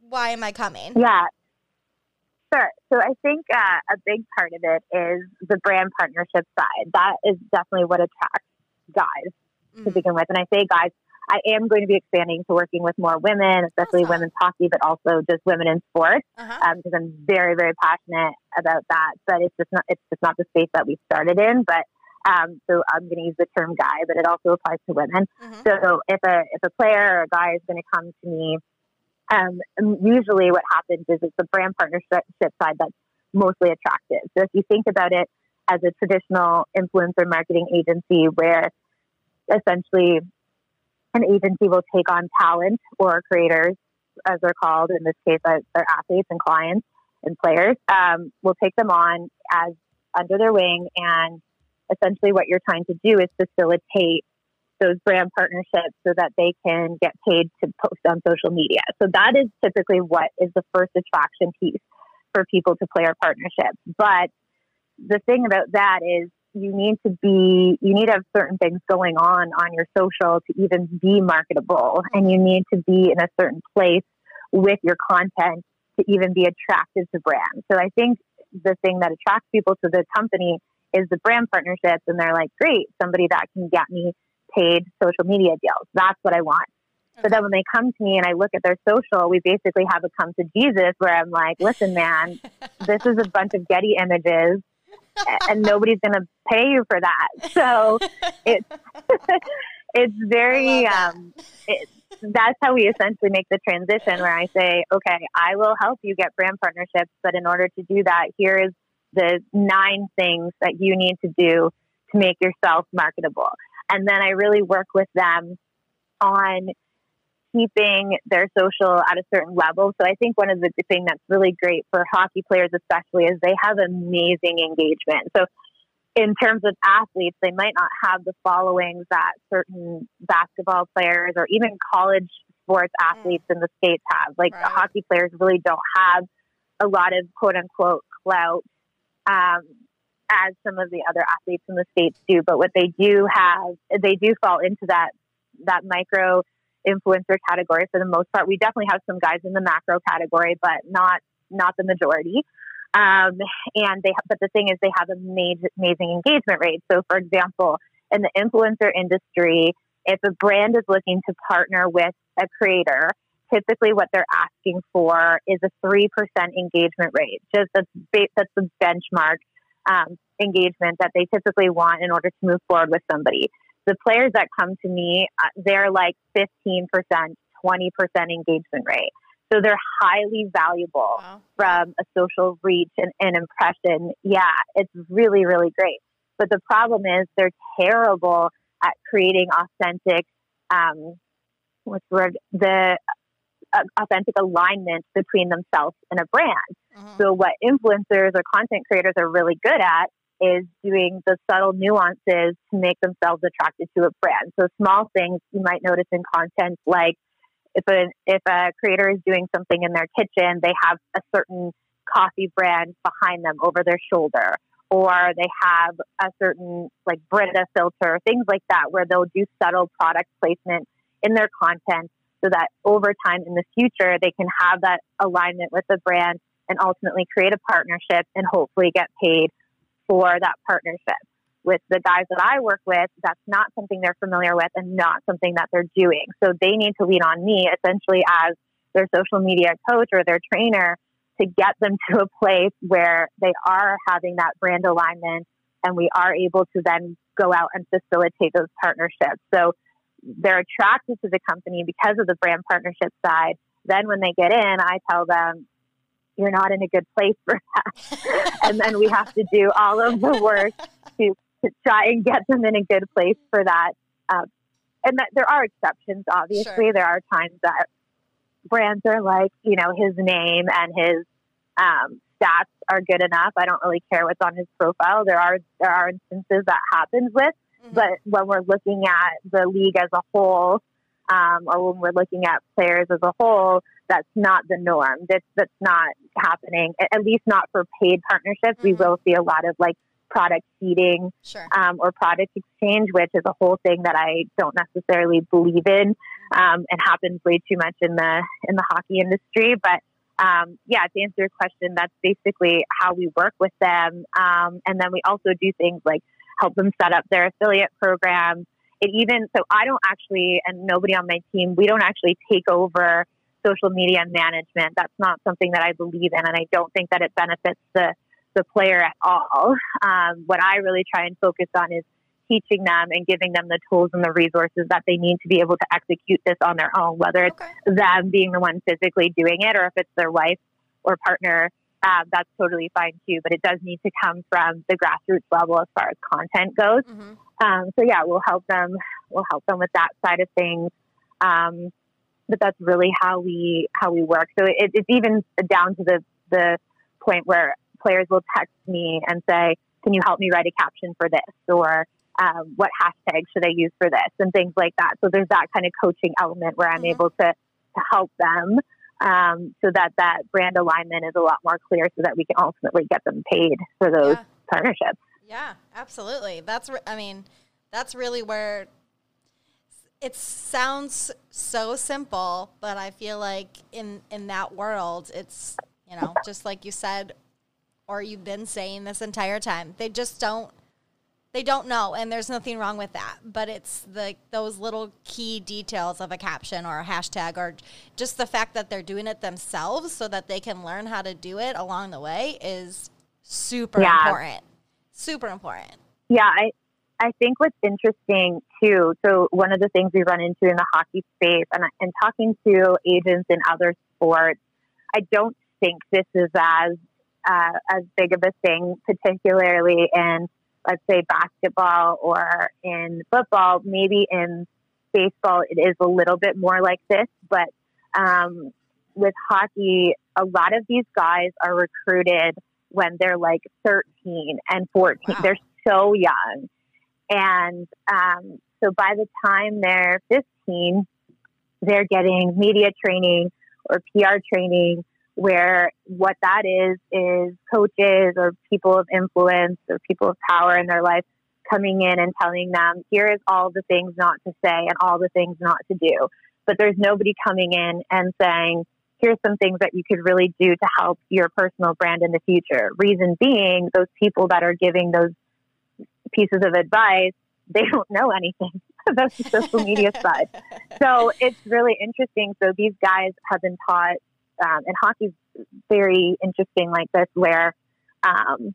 why am I coming? Yeah. Sure. So I think uh, a big part of it is the brand partnership side. That is definitely what attracts guys mm-hmm. to begin with. And I say guys I am going to be expanding to working with more women, especially awesome. women's hockey, but also just women in sports, because uh-huh. um, I'm very, very passionate about that. But it's just not it's just not the space that we started in. But um, so I'm going to use the term guy, but it also applies to women. Mm-hmm. So if a if a player or a guy is going to come to me, um, usually what happens is it's the brand partnership side that's mostly attractive. So if you think about it as a traditional influencer marketing agency, where essentially an agency will take on talent or creators, as they're called. In this case, uh, they're athletes and clients and players. Um, will take them on as under their wing, and essentially, what you're trying to do is facilitate those brand partnerships so that they can get paid to post on social media. So that is typically what is the first attraction piece for people to player partnerships. But the thing about that is you need to be you need to have certain things going on on your social to even be marketable and you need to be in a certain place with your content to even be attractive to brands so i think the thing that attracts people to the company is the brand partnerships and they're like great somebody that can get me paid social media deals that's what i want okay. but then when they come to me and I look at their social, we basically have a come to Jesus where I'm like, listen, man, *laughs* this is a bunch of Getty images and nobody's going to pay you for that. So it's *laughs* it's very um, it, that's how we essentially make the transition. Where I say, okay, I will help you get brand partnerships, but in order to do that, here is the nine things that you need to do to make yourself marketable. And then I really work with them on keeping their social at a certain level. So I think one of the things that's really great for hockey players, especially, is they have amazing engagement. So in terms of athletes, they might not have the followings that certain basketball players or even college sports mm. athletes mm. in the States have. Like right. hockey players really don't have a lot of quote unquote clout um, as some of the other athletes in the States do. But what they do have, they do fall into that that micro influencer category for the most part. We definitely have some guys in the macro category, but not not the majority. Um, and they, but the thing is, they have amazing, amazing engagement rates. So, for example, in the influencer industry, if a brand is looking to partner with a creator, typically what they're asking for is a three percent engagement rate. Just that's that's the benchmark um, engagement that they typically want in order to move forward with somebody the players that come to me, uh, they're like 15%, 20% engagement rate. So they're highly valuable wow. from a social reach and, and impression. Yeah, it's really, really great. But the problem is they're terrible at creating authentic, um, what's the word? The authentic alignment between themselves and a brand. Mm-hmm. So what influencers or content creators are really good at is doing the subtle nuances to make themselves attracted to a brand. So small things you might notice in content, like if a if a creator is doing something in their kitchen, they have a certain coffee brand behind them over their shoulder, or they have a certain like Brita filter, things like that, where they'll do subtle product placement in their content so that over time in the future, they can have that alignment with the brand and ultimately create a partnership and hopefully get paid for that partnership. With the guys that I work with, that's not something they're familiar with and not something that they're doing. So they need to lean on me essentially as their social media coach or their trainer to get them to a place where they are having that brand alignment and we are able to then go out and facilitate those partnerships. So they're attracted to the company because of the brand partnership side. Then when they get in, I tell them, you're not in a good place for that. *laughs* and then we have to do all of the work to, to try and get them in a good place for that. Um, and that there are exceptions, obviously. Sure. There are times that brands are like, you know, his name and his um, stats are good enough. I don't really care what's on his profile. There are there are instances that happens with, mm-hmm. but when we're looking at the league as a whole, um, or when we're looking at players as a whole, that's not the norm. That's that's not happening. At least not for paid partnerships. Mm-hmm. We will see a lot of like product feeding sure. um, or product exchange, which is a whole thing that I don't necessarily believe in, um, and happens way too much in the in the hockey industry. But um, yeah, to answer your question, that's basically how we work with them. Um, and then we also do things like help them set up their affiliate program. It even so I don't actually, and nobody on my team, we don't actually take over social media management. That's not something that I believe in, and I don't think that it benefits the the player at all. Um, what I really try and focus on is teaching them and giving them the tools and the resources that they need to be able to execute this on their own, whether it's okay. them being the one physically doing it or if it's their wife or partner. Um, that's totally fine too, but it does need to come from the grassroots level as far as content goes. Mm-hmm. Um, so yeah, we'll help them. We'll help them with that side of things. Um, but that's really how we how we work. So it, it's even down to the the point where players will text me and say, "Can you help me write a caption for this?" or um, "What hashtag should I use for this?" and things like that. So there's that kind of coaching element where I'm mm-hmm. able to to help them um, so that that brand alignment is a lot more clear, so that we can ultimately get them paid for those yeah. partnerships. Yeah, absolutely. That's re- I mean, that's really where it sounds so simple, but I feel like in in that world, it's you know just like you said or you've been saying this entire time. They just don't they don't know and there's nothing wrong with that. But it's the those little key details of a caption or a hashtag or just the fact that they're doing it themselves so that they can learn how to do it along the way is super yeah. important. Super important. Yeah i i think what's interesting too so one of the things we run into in the hockey space and, and talking to agents in other sports i don't think this is as uh, as big of a thing, particularly in, let's say, basketball or in football. Maybe in baseball, it is a little bit more like this, but um, with hockey, a lot of these guys are recruited when they're like 13 and 14. Wow. They're so young. And um, so by the time they're 15, they're getting media training or PR training where what that is is coaches or people of influence or people of power in their life coming in and telling them, here is all the things not to say and all the things not to do. But there's nobody coming in and saying, here's some things that you could really do to help your personal brand in the future. Reason being, those people that are giving those pieces of advice, they don't know anything *laughs* about the social media side. So it's really interesting. So these guys have been taught um, and hockey's very interesting like this, where um,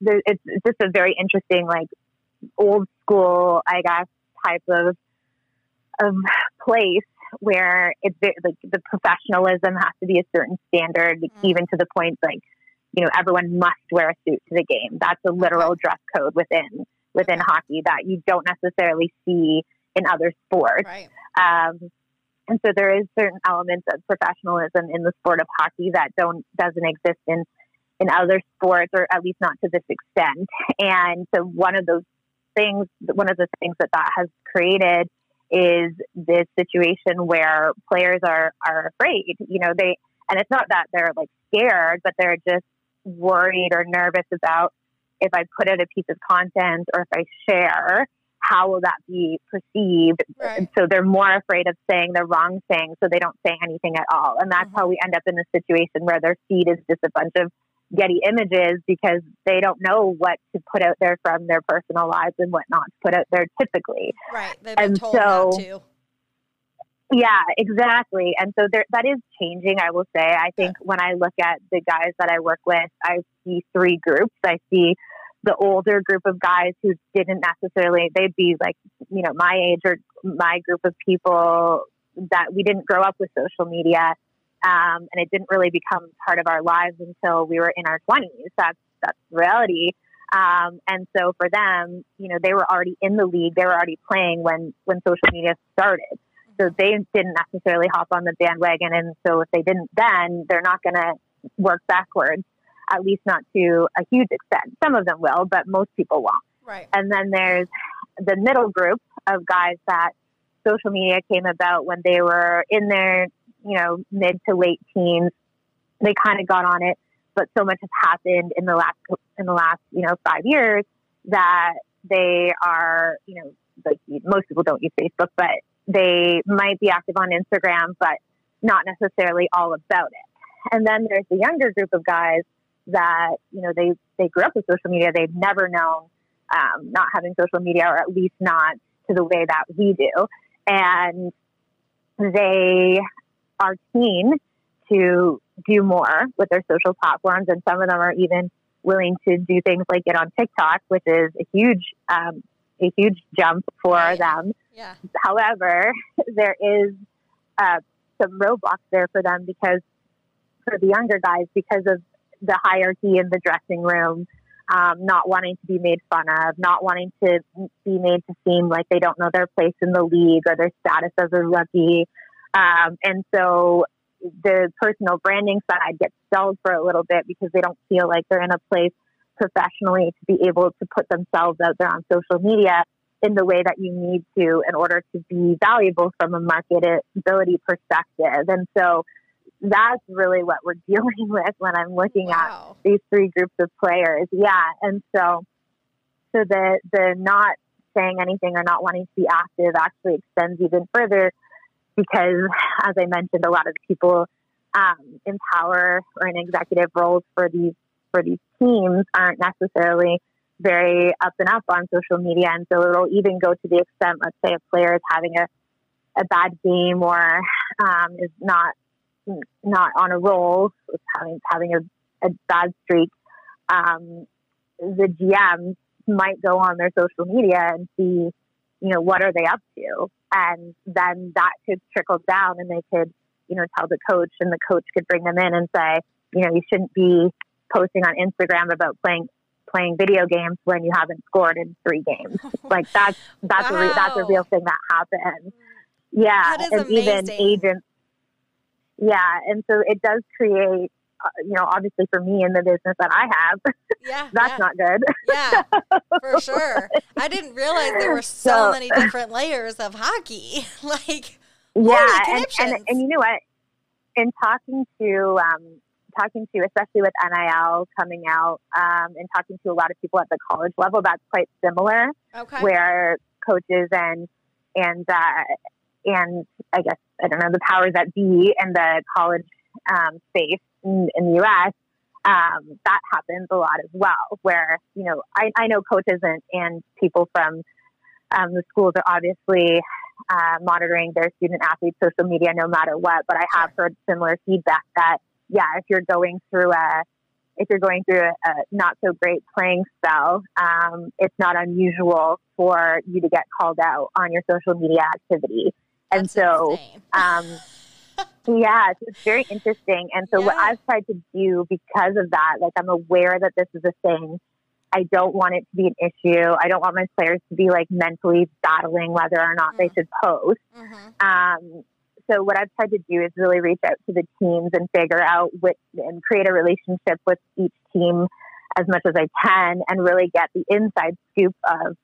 there, it's, just a very interesting, like old school, I guess, type of of place where it's like the professionalism has to be a certain standard, mm-hmm. even to the point like you know everyone must wear a suit to the game. That's a literal dress code within within hockey that you don't necessarily see in other sports. Right. Um, and so there is certain elements of professionalism in the sport of hockey that don't doesn't exist in in other sports, or at least not to this extent. And so one of those things, one of the things that that has created is this situation where players are are afraid. You know, they and it's not that they're like scared, but they're just worried or nervous about if I put out a piece of content or if I share how will that be perceived? Right. And so they're more afraid of saying the wrong thing, so they don't say anything at all. And that's Mhm. how we end up in a situation where their feed is just a bunch of Getty images because they don't know what to put out there from their personal lives and what not to put out there typically. Right. They've been And told not so- to. Yeah, exactly. And so there, that is changing, I will say. I think when I look at the guys that I work with, I see three groups. I see the older group of guys who didn't necessarily, they'd be like, you know, my age or my group of people that we didn't grow up with social media. Um, and it didn't really become part of our lives until we were in our 20s. That's, that's reality. Um, and so for them, you know, they were already in the league. They were already playing when, when social media started. So they didn't necessarily hop on the bandwagon. And so if they didn't then, they're not going to work backwards, at least not to a huge extent. Some of them will, but most people won't. Right. And then there's the middle group of guys that social media came about when they were in their, you know, mid to late teens. They kind of got on it, but so much has happened in the last in the last, you know, five years that they are, you know, like most people don't use Facebook, but they might be active on Instagram, but not necessarily all about it. And then there's the younger group of guys that, you know, they, they grew up with social media. They've never known um, not having social media, or at least not to the way that we do. And they are keen to do more with their social platforms. And some of them are even willing to do things like get on TikTok, which is a huge, um, a huge jump for them. Yeah. However, *laughs* there is uh, some roadblocks there for them because for the younger guys, because of the hierarchy in the dressing room, um, not wanting to be made fun of, not wanting to be made to seem like they don't know their place in the league or their status as a rookie. Um, and so the personal branding side gets stalled for a little bit because they don't feel like they're in a place professionally to be able to put themselves out there on social media in the way that you need to in order to be valuable from a marketability perspective. And so that's really what we're *laughs* dealing with when I'm looking at these three groups of players. Yeah. And so so the the not saying anything or not wanting to be active actually extends even further because as I mentioned, a lot of people um, in power or in executive roles for these for these teams aren't necessarily very up and up on social media and so it'll even go to the extent let's say a player is having a, a bad game or um, is not not on a roll, having having a, a bad streak, um, the GMs might go on their social media and see, you know, what are they up to, and then that could trickle down, and they could, you know, tell the coach, and the coach could bring them in and say, you know, you shouldn't be posting on Instagram about playing playing video games when you haven't scored in three games. *laughs* like that's that's a re- that's a real thing that happens. Yeah, and even agents. Yeah, and so it does create, uh, you know, obviously for me in the business that I have, *laughs* Yeah. that's yeah. not good. Yeah, for *laughs* sure. I didn't realize there were so, So- many different layers of hockey. *laughs* like, yeah, and, and and you know what? In talking to um, talking to, especially with NIL coming out, um, and talking to a lot of people at the college level, that's quite similar. okay. where coaches and and uh, and I guess I don't know the powers that be in the college um, space in, in the U.S. Um, that happens a lot as well. Where you know I, I know coaches and, and people from um, the schools are obviously uh, monitoring their student athletes' social media no matter what. But I have heard similar feedback that yeah, if you're going through a if you're going through a, a not so great playing spell, um, it's not unusual for you to get called out on your social media activity. And That's so, um, *laughs* yeah, so it's very interesting. And so, what I've tried to do because of that, like I'm aware that this is a thing. I don't want it to be an issue. I don't want my players to be like mentally battling whether or not they Mm. should post. Mhm. Um, so what I've tried to do is really reach out to the teams and figure out what and create a relationship with each team as much as I can and really get the inside scoop of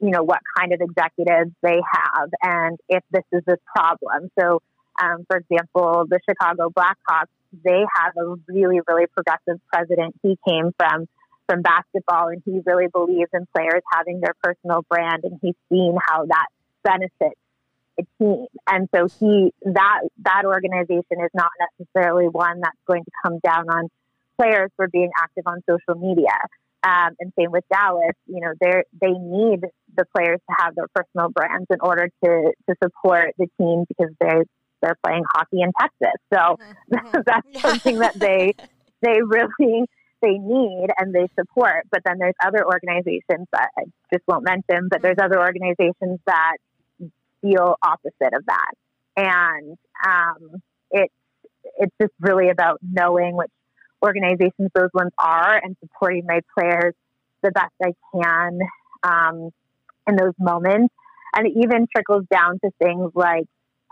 you know what kind of executives they have and if this is a problem. So um, for example, the Chicago Blackhawks, they have a really, really progressive president. He came from from basketball, and he really believes in players having their personal brand, and he's seen how that benefits a team. And so he that that organization is not necessarily one that's going to come down on players for being active on social media. Um, and same with Dallas, you know, they they need the players to have their personal brands in order to to support the team because they they're playing hockey in Texas. So mm-hmm. *laughs* that's yeah. something that they *laughs* they really they need and they support. But then there's other organizations that I just won't mention, but there's other organizations that feel opposite of that. And um, it's it's just really about knowing which organizations those ones are and supporting my players the best I can um, in those moments. And it even trickles down to things like,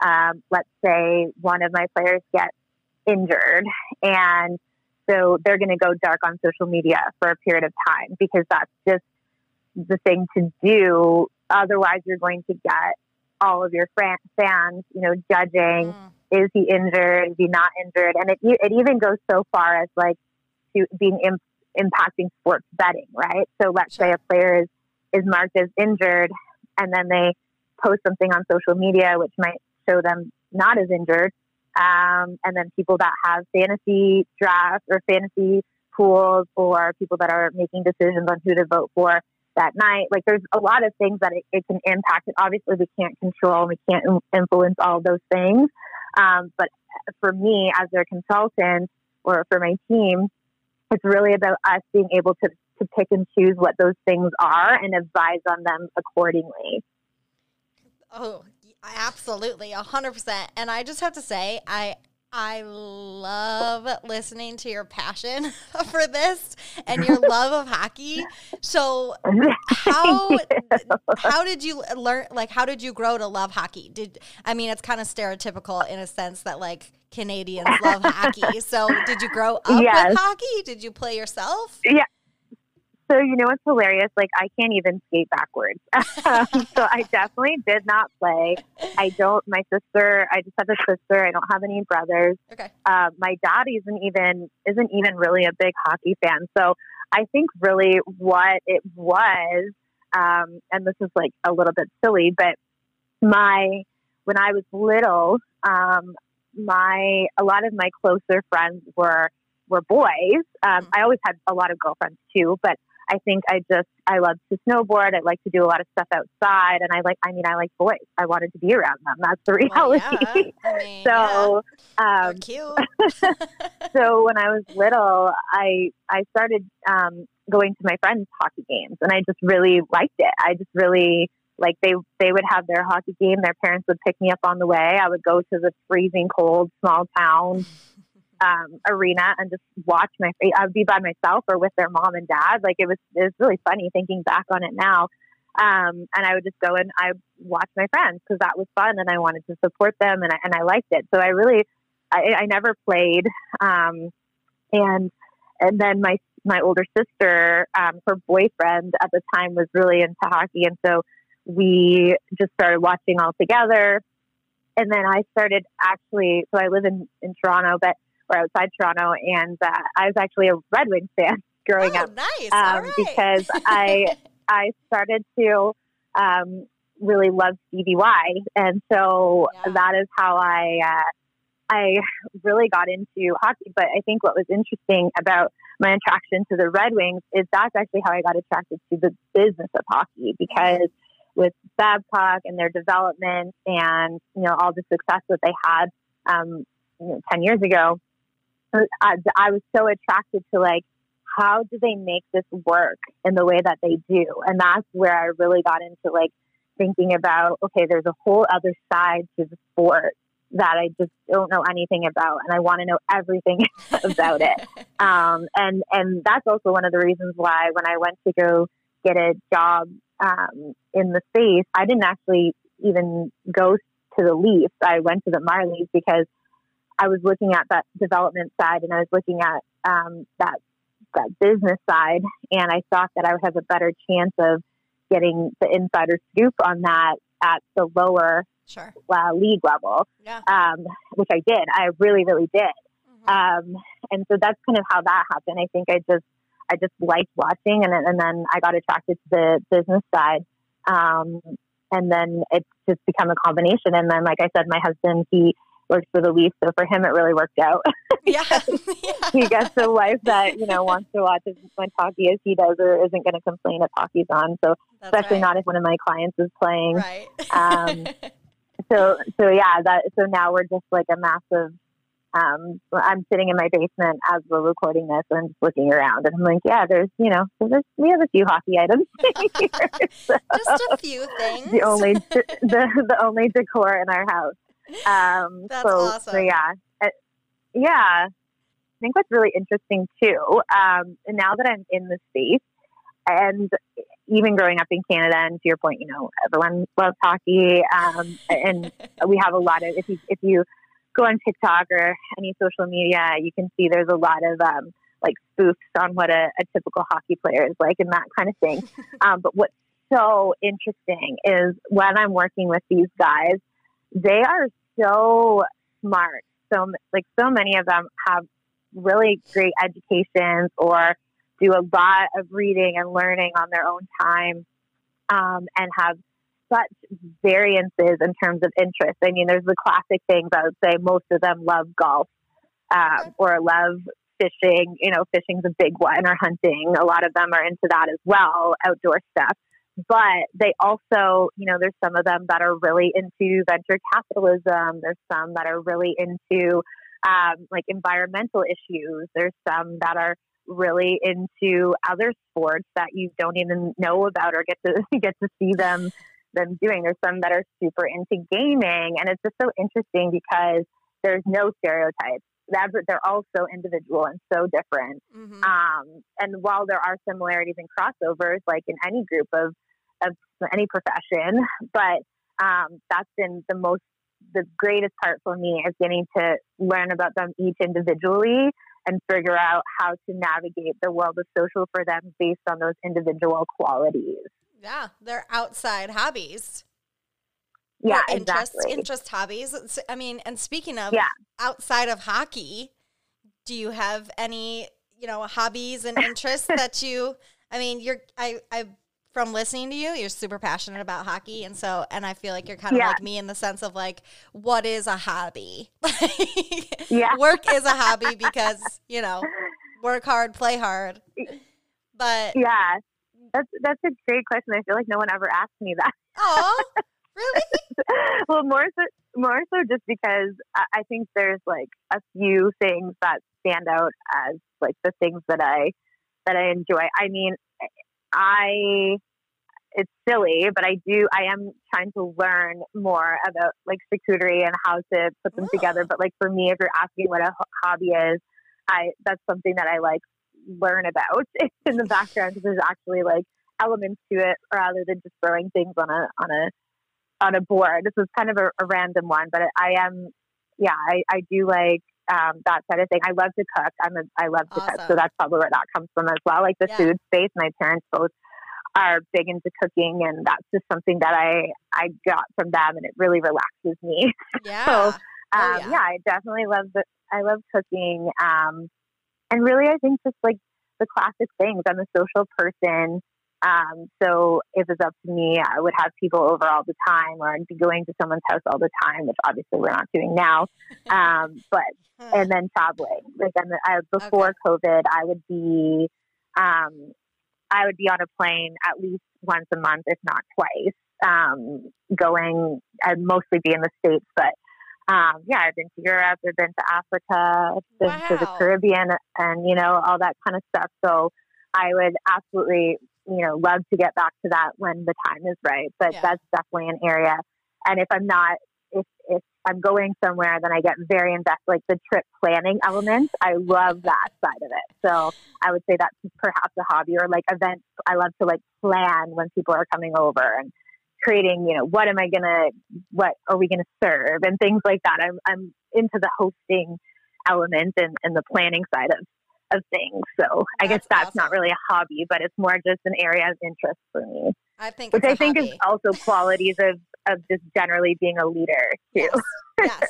um, let's say one of my players gets injured and so they're going to go dark on social media for a period of time because that's just the thing to do. Otherwise, you're going to get all of your fans, you know, judging. Mm is he injured? Is he not injured? And it it even goes so far as like to being Im- impacting sports betting, right? So let's say a player is is marked as injured, and then they post something on social media which might show them not as injured, um, and then people that have fantasy drafts or fantasy pools, or people that are making decisions on who to vote for that night. Like there's a lot of things that it, it can impact, and obviously we can't control, and we can't influence all those things. Um, but for me, as their consultant or for my team, it's really about us being able to, to pick and choose what those things are and advise on them accordingly. Oh, absolutely, a hundred percent. And I just have to say, I I love listening to your passion *laughs* for this and your love of hockey. So how *laughs* how did you learn like how did you grow to love hockey? Did I mean it's kind of stereotypical in a sense that like Canadians love hockey. So did you grow up yes. with hockey? Did you play yourself? Yeah. So you know what's hilarious? Like I can't even skate backwards. *laughs* um, so I definitely did not play. I don't. My sister. I just have a sister. I don't have any brothers. Okay. Uh, my dad isn't even isn't even really a big hockey fan. So I think really what it was, um, and this is like a little bit silly, but my when I was little, um, my a lot of my closer friends were were boys. Um, mm-hmm. I always had a lot of girlfriends too, but I think I just I love to snowboard. I like to do a lot of stuff outside, and I like. I mean, I like boys. I wanted to be around them. That's the reality. Well, yeah. I mean, *laughs* so, yeah. um, cute. *laughs* *laughs* so when I was little, I I started um, going to my friends' hockey games, and I just really liked it. I just really like they they would have their hockey game. Their parents would pick me up on the way. I would go to the freezing cold small town um, arena and just watch my. I would be by myself or with their mom and dad. Like it was, it was really funny thinking back on it now. Um, and I would just go and I watch my friends because that was fun and I wanted to support them and I, and I liked it. So I really, I, I never played. Um, and and then my my older sister, um, her boyfriend at the time was really into hockey, and so we just started watching all together. And then I started actually. So I live in in Toronto, but outside Toronto, and uh, I was actually a Red Wings fan *laughs* growing oh, up. Nice, um, because I *laughs* I started to um, really love Stevie Y, and so yeah. that is how I uh, I really got into hockey. But I think what was interesting about my attraction to the Red Wings is that's actually how I got attracted to the business of hockey because with Babcock and their development and you know all the success that they had um, you know, ten years ago, I, I was so attracted to like how do they make this work in the way that they do? And that's where i really got into like thinking about okay there's a whole other side to the sport that i just don't know anything about and i want to know everything *laughs* about it. *laughs* Um, and and that's also one of the reasons why when i went to go get a job um, in the space i didn't actually even go to the leafs. I went to the marlies because I was looking at that development side and I was looking at um, that that business side, and I thought that I would have a better chance of getting the insider scoop on that at the lower sure. uh, league level, yeah. um, which I did. I really, really did. Mm-hmm. Um, and so that's kind of how that happened. I think I just, I just liked watching, and and then I got attracted to the business side. Um, and then it's just become a combination. And then, like I said, my husband he works for the Leafs, so for him it really worked out. *laughs* Yeah. yeah. *laughs* he gets a wife that you know wants to watch as much hockey as he does, or isn't going to complain if hockey's on. So That's especially right. not if one of my clients is playing. Right. Um, *laughs* So so yeah, that so now we're just like a massive. Um, I'm sitting in my basement as we're recording this, and I'm just looking around, and I'm like, yeah, there's you know, there's we have a few hockey items here. So Just a few things. the only the the only decor in our house. Um, *laughs* That's so, so yeah, Uh, yeah. I think what's really interesting too, um, and now that I'm in the space, and even growing up in Canada, and to your point, you know, everyone loves hockey, um, *laughs* and we have a lot of if you if you go on TikTok or any social media, you can see there's a lot of um, like spoofs on what a, a typical hockey player is like and that kind of thing. *laughs* um, but what's so interesting is when I'm working with these guys, they are so smart. So like so many of them have really great educations or do a lot of reading and learning on their own time um, and have such variances in terms of interest. I mean, there's the classic things I would say most of them love golf um, or love fishing. You know, fishing's a big one or hunting. A lot of them are into that as well, outdoor stuff. But they also, you know, there's some of them that are really into venture capitalism. There's some that are really into um, like environmental issues. There's some that are really into other sports that you don't even know about or get to *laughs* get to see them them doing. There's some that are super into gaming, and it's just so interesting because there's no stereotypes. That's they're all so individual and so different. Mhm. Um, and while there are similarities and crossovers, like in any group of of any profession, but um, that's been the most the greatest part for me is getting to learn about them each individually and figure out how to navigate the world of social for them based on those individual qualities. Yeah, they're outside hobbies. Yeah, Or interest, exactly. interest hobbies. I mean, and speaking of Yeah. outside of hockey, do you have any, you know, hobbies and interests *laughs* that you? I mean, you're I I from listening to you, you're super passionate about hockey, and so and I feel like you're kind of Yeah. like me in the sense of like, what is a hobby? *laughs* Yeah. work is a hobby because you know, work hard, play hard. But Yeah, that's that's a great question. I feel like no one ever asked me that. oh, *laughs* really? *laughs* well, more so, more so, just because I, think there's like a few things that stand out as like the things that I that I enjoy. I mean, I it's silly, but I do I am trying to learn more about like charcuterie and how to put them Oh. together. But like for me, if you're asking what a hobby is, I that's something that I like learn about *laughs* in the background because there's actually like elements to it rather than just throwing things on a on a on a board. This is kind of a, a random one, but I am yeah, I, I do like um, that sort of thing. I love to cook. I'm a, I love to cook, so that's probably where that comes from as well. Like the Yeah. food space, my parents both are big into cooking, and that's just something that I I got from them, and it really relaxes me. *laughs* Yeah. So, Oh, um, yeah. yeah. I definitely love the I love cooking, um, and really, I think just like the classic things. I'm a social person, um, so if it's up to me, I would have people over all the time, or I'd be going to someone's house all the time, which obviously we're not doing now. *laughs* Um, but and then traveling. Like I, before COVID, I would be, um, I would be on a plane at least once a month, if not twice. Um, going, I'd mostly be in the states, but um, yeah, I've been to Europe, I've been to Africa, I've been to the Caribbean, and you know all that kind of stuff. So I would absolutely, you know, love to get back to that when the time is right. But Yeah. that's definitely an area. And if I'm not, if if I'm going somewhere, then I get very invested, like the trip planning element. I love *laughs* that side of it. So I would say that's perhaps a hobby or like events. I love to like plan when people are coming over and creating, you know, what am I gonna, what are we gonna serve and things like that. I'm I'm into the hosting element and, and the planning side of of things. So I guess That's that's not really a hobby, but it's more just an area of interest for me, I think which I think is also *laughs* qualities of of just generally being a leader too. Yes. *laughs* yes.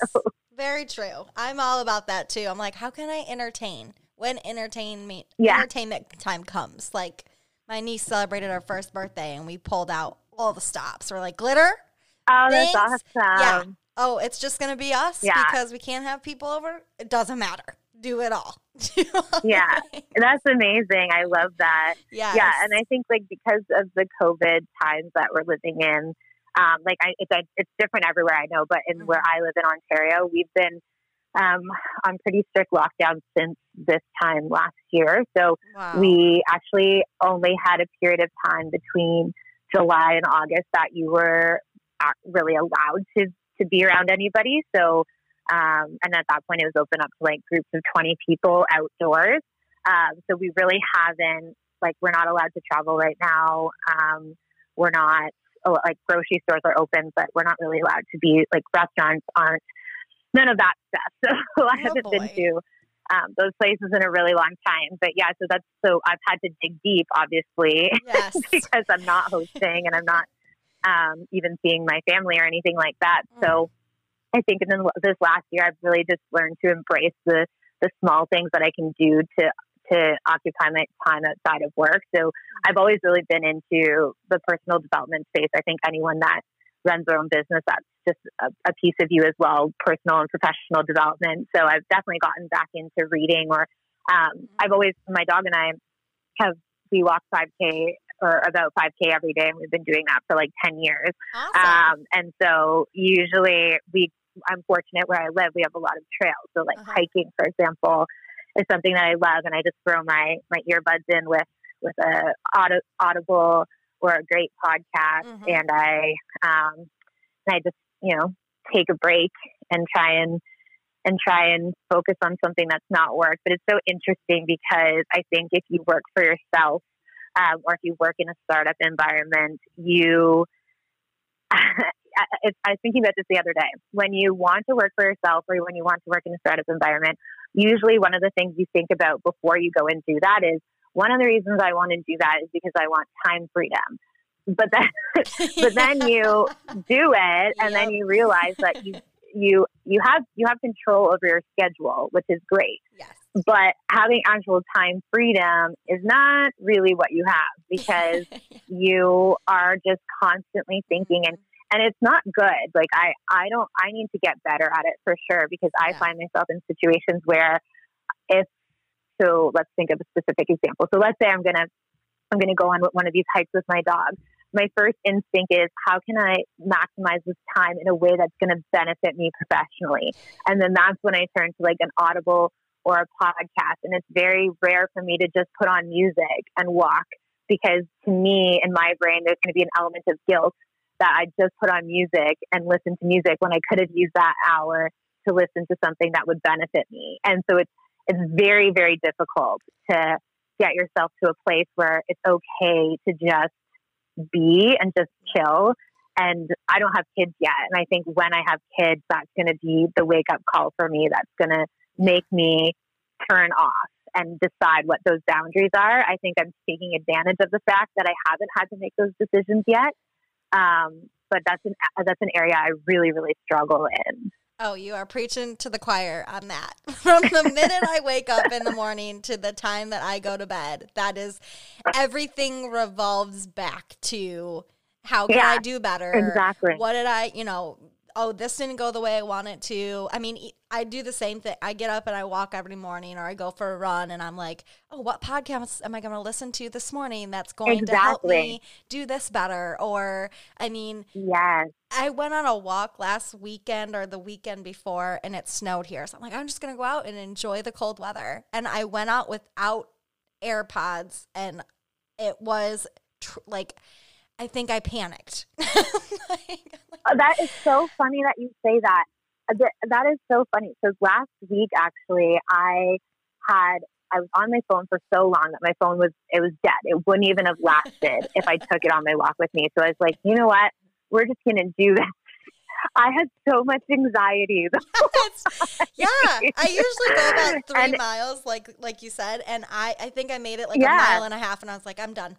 Very true. I'm all about that too. I'm like, how can I entertain when entertainment Yeah. entertainment time comes. Like my niece celebrated her first birthday and we pulled out all the stops. We're like glitter. Oh, that's awesome. yeah. Oh, it's just gonna be us Yeah. because we can't have people over. It doesn't matter. Do it all. *laughs* Yeah. That's amazing. I love that. Yeah, Yeah, and I think like because of the COVID times that we're living in, um, like I, it's it's different everywhere I know, but in Mhm. where I live in Ontario, we've been um, on pretty strict lockdown since this time last year. So wow. we actually only had a period of time between July and August that you were really allowed to to be around anybody. So, um, and at that point, it was open up to like groups of twenty people outdoors. Um, so we really haven't like we're not allowed to travel right now. Um, we're not oh, like grocery stores are open, but we're not really allowed to be like restaurants aren't. None of that stuff. *laughs* So I Oh, haven't been to um, those places in a really long time. But yeah, so that's so I've had to dig deep, obviously, Yes. *laughs* because I'm not hosting and I'm not um, even seeing my family or anything like that. Mm. So I think in this last year, I've really just learned to embrace the the small things that I can do to to occupy my time outside of work. So I've always really been into the personal development space. I think anyone that runs their own business, that's just a, a piece of you as well, personal and professional development. So I've definitely gotten back into reading or um, I've always, my dog and I have, we walk 5K or about 5K every day and we've been doing that for like 10 years. Awesome. Um, and so usually we, I'm fortunate where I live, we have a lot of trails. So like Uh-huh. hiking, for example, is something that I love. And I just throw my, my earbuds in with, with a audio, audible or a great podcast. Mhm. And I, um, and I just, you know, take a break and try and, and try and focus on something that's not work. But it's so interesting because I think if you work for yourself, um, or if you work in a startup environment, you *laughs* I, I was thinking about this the other day. When you want to work for yourself or when you want to work in a startup environment, usually one of the things you think about before you go and do that is one of the reasons I want to do that is because I want time freedom. But then, *laughs* but then you do it, and then you realize that you you you have you have control over your schedule, which is great. yes. But having actual time freedom is not really what you have *laughs* because you are just constantly thinking and and it's not good. Like i i don't i need to get better at it for sure because i Yeah. find myself in situations where if so let's think of a specific example. So let's say i'm gonna i'm gonna go on one of these hikes with my dog. My first instinct is how can i maximize this time in a way that's going to benefit me professionally? And then that's when i turn to like an audible or a podcast. And it's very rare for me to just put on music and walk because to me in my brain there's going to be an element of guilt that I just put on music and listen to music when I could have used that hour to listen to something that would benefit me. And so it's it's very very difficult to get yourself to a place where it's okay to just be and just chill. And I don't have kids yet, and I think when I have kids, that's going to be the wake up call for me. That's going to make me turn off and decide what those boundaries are. I think I'm taking advantage of the fact that I haven't had to make those decisions yet. Um, but that's an that's an area I really really struggle in. Oh, you are preaching to the choir on that. *laughs* From the minute I wake up in the morning to the time that I go to bed, that is everything revolves back to how can I do better? exactly. What did I, you know, oh, this didn't go the way I want it to. I mean, I do the same thing. I get up and I walk every morning or I go for a run and I'm like, oh, what podcast am I going to listen to this morning that's going to help me do this better? Or, I mean, Yes, I went on a walk last weekend or the weekend before and it snowed here. So I'm like, I'm just going to go out and enjoy the cold weather. And I went out without AirPods and it was tr- like, I think I panicked. *laughs* like, Uh, that is so funny that you say that. Uh, That is so funny. So last week, actually, I had I was on my phone for so long that my phone was it was dead. It wouldn't even have lasted if I took it on my walk with me. So I was like, you know what? We're just gonna do this. I had so much anxiety. *laughs* Yeah, I usually go about *laughs* three And- miles, like like you said, and I I think I made it like a mile and a half, and I was like, I'm done.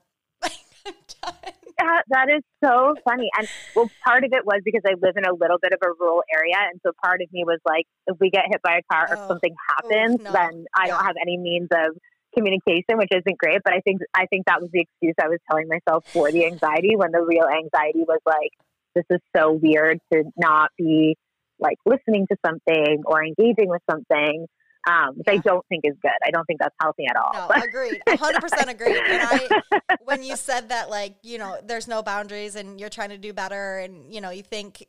I'm done. Yeah, that is so funny. And well, part of it was because I live in a little bit of a rural area. And so part of me was like, if we get hit by a car or Oh, something oh, happens, no. then I Yeah. don't have any means of communication, which isn't great. But I think, I think that was the excuse I was telling myself for the anxiety when the real anxiety was like, this is so weird to not be like listening to something or engaging with something. Um, which I don't think is good. I don't think that's healthy at all. No, But- *laughs* agreed. 100% agreed. And I, *laughs* when you said that, like, you know, there's no boundaries and you're trying to do better and, you know, you think,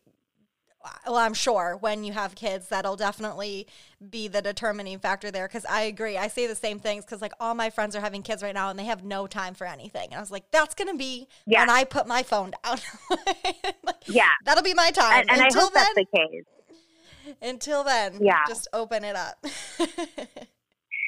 well, I'm sure when you have kids, that'll definitely be the determining factor there. Cause I agree. I say the same things because, like, all my friends are having kids right now and they have no time for anything. And I was like, that's going to be Yeah. when I put my phone down. *laughs* Like, yeah. that'll be my time. And, and I until hope then, that's the case. Until then, Yeah. just open it up. *laughs*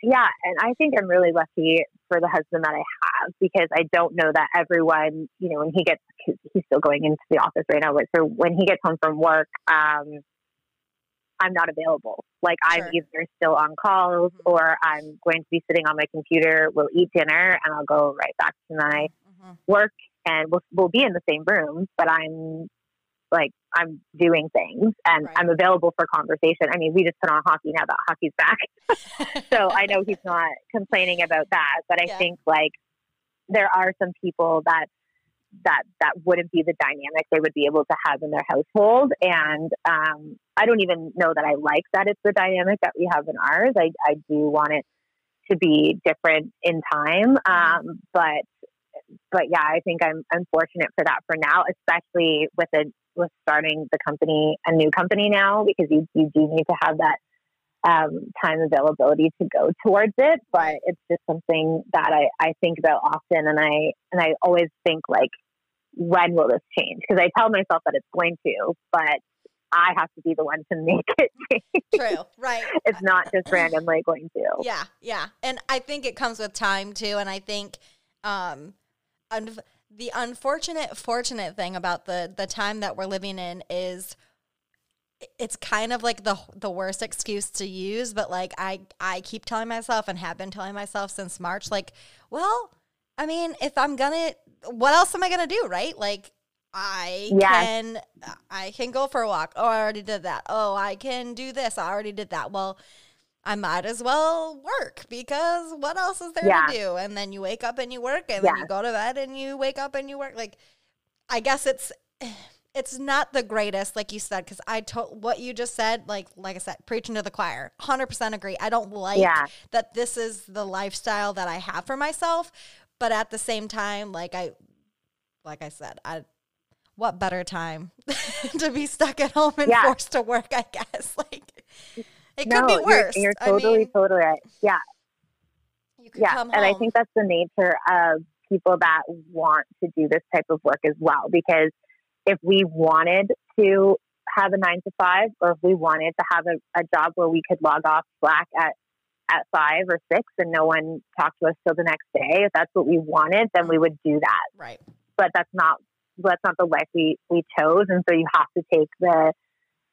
Yeah, and I think I'm really lucky for the husband that I have because I don't know that everyone, you know, when he gets, he's still going into the office right now, but so when he gets home from work, um, I'm not available. Like I'm either still on calls Mhm. or I'm going to be sitting on my computer. We'll eat dinner and I'll go right back to my Mhm. work and we'll we'll be in the same room, but I'm like I'm doing things and Right. I'm available for conversation. I mean, we just put on hockey now that hockey's back. *laughs* So I know he's not complaining about that, but I Yeah. think like there are some people that that that wouldn't be the dynamic they would be able to have in their household and um, i don't even know that i like that it's the dynamic that we have in ours i, I do want it to be different in time um, but but yeah i think i'm i'm fortunate for that for now especially with it with starting the company a new company now because you, you do need to have that um, time availability to go towards it but it's just something that I, I think about often and I and I always think like when will this change because I tell myself that it's going to but I have to be the one to make it *laughs* change True. Right. it's not just randomly going to Yeah, yeah. And I think it comes with time too. And I think um, the unfortunate, fortunate thing about the the time that we're living in is it's kind of like the the worst excuse to use. But like I I keep telling myself and have been telling myself since March, like, well, I mean, if I'm gonna, what else am I gonna do, right? Like. I Yes. can I can go for a walk. Oh, I already did that. Oh, I can do this. I already did that. Well, I might as well work because what else is there Yeah. to do? And then you wake up and you work and then you go to bed and you wake up and you work. Like, I guess it's *sighs* it's not the greatest, like you said, because I told what you just said. Like, like I said, preaching to the choir. Hundred percent agree. I don't like Yeah. that this is the lifestyle that I have for myself, but at the same time, like I, like I said, I. What better time *laughs* to be stuck at home and Yeah. forced to work? I guess *laughs* like it no could be you're- you're, I totally mean, totally right. Yeah. You could yeah come and i think that's the nature of people that want to do this type of work as well because if we wanted to have a nine to five or if we wanted to have a, a job where we could log off slack at at five or six and no one talked to us till the next day if that's what we wanted then we mm-hmm. would do that. Right. but that's not that's not the life we we chose and so you have to take the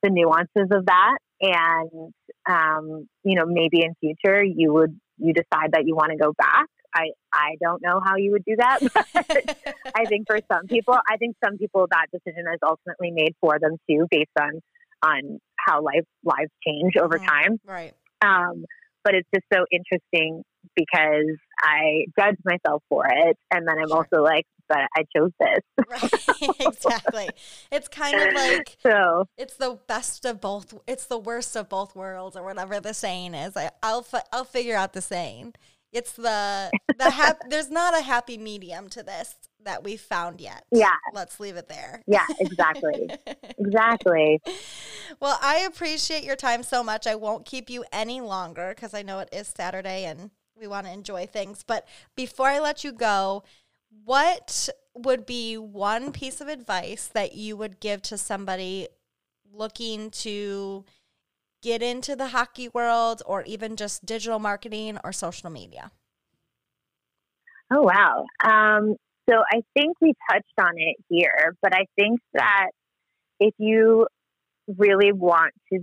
the nuances of that and um you know maybe in future you would you decide that you want to go back i i don't know how you would do that *laughs* *laughs* i think for some people i think some people that decision is ultimately made for them too based on on how life lives change over time right. um, but it's just so interesting because I judge myself for it, and then I'm also like, but I chose this. *laughs* Right. *laughs* exactly. It's kind of like *laughs* so it's the best of both. It's the worst of both worlds, or whatever the saying is. I, I'll fi- I'll figure out the saying. It's the the hap- There's not a happy medium to this that we've found yet. Yeah. Let's leave it there. yeah, exactly, exactly. well, I appreciate your time so much. I won't keep you any longer because I know it is Saturday and we want to enjoy things. But before I let you go, what would be one piece of advice that you would give to somebody looking to get into the hockey world or even just digital marketing or social media? Oh wow. Um, so I think we touched on it here, but I think that if you really want to,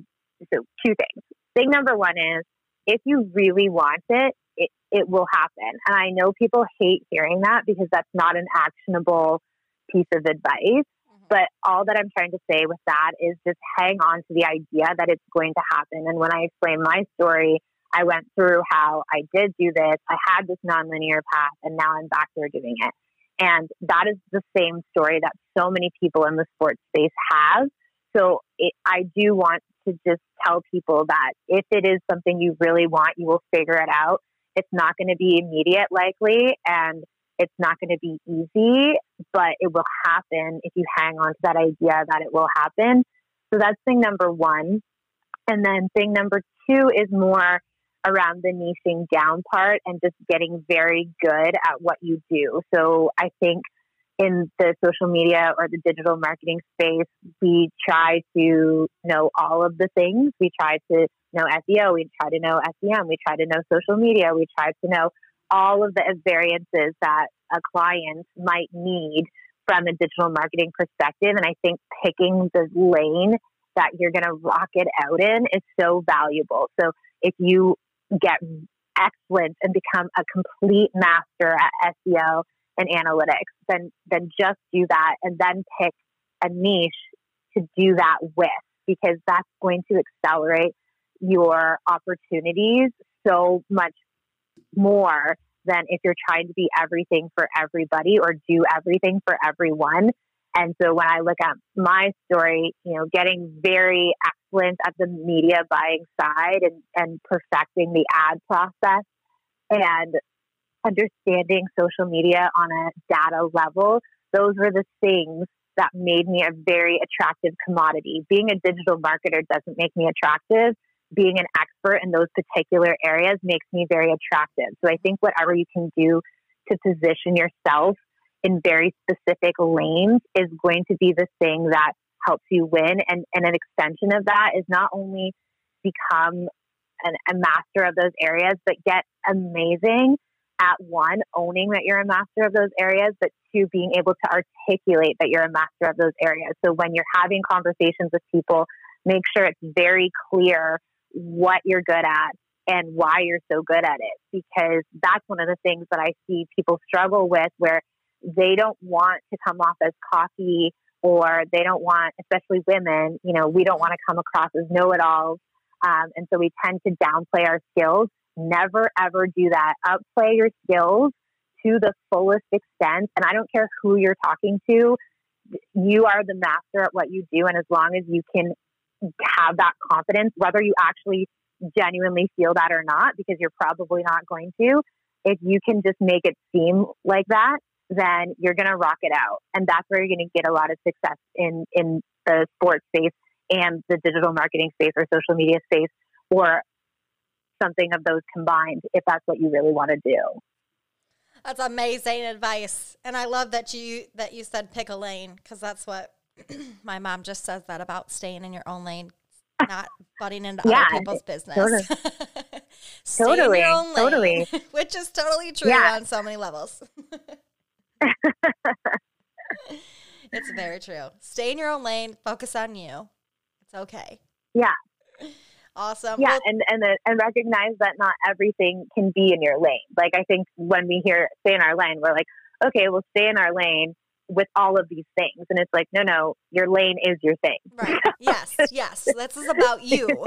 so two things. Thing number one is if you really want it, it, it will happen. And I know people hate hearing that because that's not an actionable piece of advice. Mm-hmm. But all that I'm trying to say with that is just hang on to the idea that it's going to happen. And when I explain my story, I went through how I did do this. I had this nonlinear path, and now I'm back there doing it. And that is the same story that so many people in the sports space have. So it, I do want to just tell people that if it is something you really want, you will figure it out. It's not going to be immediate, likely, and it's not going to be easy, but it will happen if you hang on to that idea that it will happen. So that's thing number one. And then thing number two is more around the niching down part and just getting very good at what you do. So I think in the social media or the digital marketing space, we try to know all of the things. We try to know SEO, we try to know SEM, we try to know social media, we try to know all of the variances that a client might need from a digital marketing perspective. And I think picking the lane that you're going to rock it out in is so valuable. So if you get excellent and become a complete master at SEO and analytics, then then just do that and then pick a niche to do that with because that's going to accelerate your opportunities so much more than if you're trying to be everything for everybody or do everything for everyone. And so when I look at my story, you know, getting very excellent at the media buying side and, and perfecting the ad process and understanding social media on a data level, those were the things that made me a very attractive commodity. Being a digital marketer doesn't make me attractive being an expert in those particular areas makes me very attractive. So I think whatever you can do to position yourself in very specific lanes is going to be the thing that helps you win. And, and an extension of that is not only become an, a master of those areas, but get amazing at one, owning that you're a master of those areas, but two, being able to articulate that you're a master of those areas. So when you're having conversations with people, make sure it's very clear what you're good at and why you're so good at it because that's one of the things that I see people struggle with where they don't want to come off as cocky or they don't want, especially women, you know, we don't want to come across as know it alls. Um, and so we tend to downplay our skills. Never ever do that. Upplay your skills to the fullest extent. And I don't care who you're talking to, you are the master at what you do. And as long as you can have that confidence, whether you actually genuinely feel that or not, because you're probably not going to. If you can just make it seem like that, then you're going to rock it out. And that's where you're going to get a lot of success in, in the sports space and the digital marketing space or social media space or something of those combined if that's what you really want to do. That's amazing advice. And I love that you that you said pick a lane because that's what *clears throat* my mom just says that about staying in your own lane, not butting into yeah, other people's business. Totally. *laughs* totally. Lane, totally. *laughs* Which is totally true yeah. on so many levels. *laughs* it's very true. Stay in your own lane, focus on you. It's okay. Yeah. Awesome. Yeah, well, and and uh, and recognize that not everything can be in your lane. Like I think when we hear stay in our lane, we're like, okay, we'll stay in our lane with all of these things. And it's like, no, no, your lane is your thing. Right. Yes, yes. This is about you. *laughs*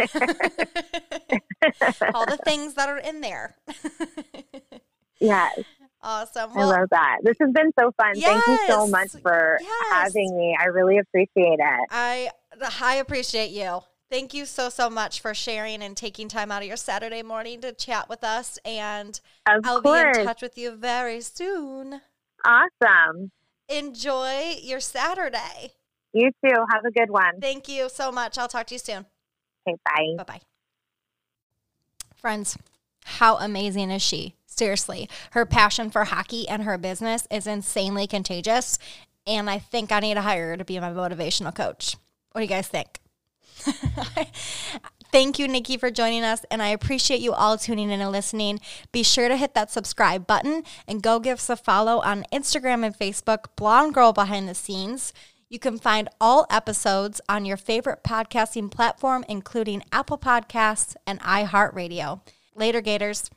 all the things that are in there. *laughs* yes. Awesome. Well, I love that. This has been so fun. Yes, Thank you so much for yes. having me. I really appreciate it. I I appreciate you. Thank you so so much for sharing and taking time out of your Saturday morning to chat with us and of I'll course. be in touch with you very soon. Awesome enjoy your Saturday. You too. Have a good one. Thank you so much. I'll talk to you soon. Okay, bye. Bye bye. Friends, how amazing is she? Seriously, her passion for hockey and her business is insanely contagious. And I think I need to hire her to be my motivational coach. What do you guys think? *laughs* Thank you, Nickey, for joining us, and I appreciate you all tuning in and listening. Be sure to hit that subscribe button and go give us a follow on Instagram and Facebook, Blonde Girl Behind the Scenes. You can find all episodes on your favorite podcasting platform, including Apple Podcasts and iHeartRadio. Later, Gators.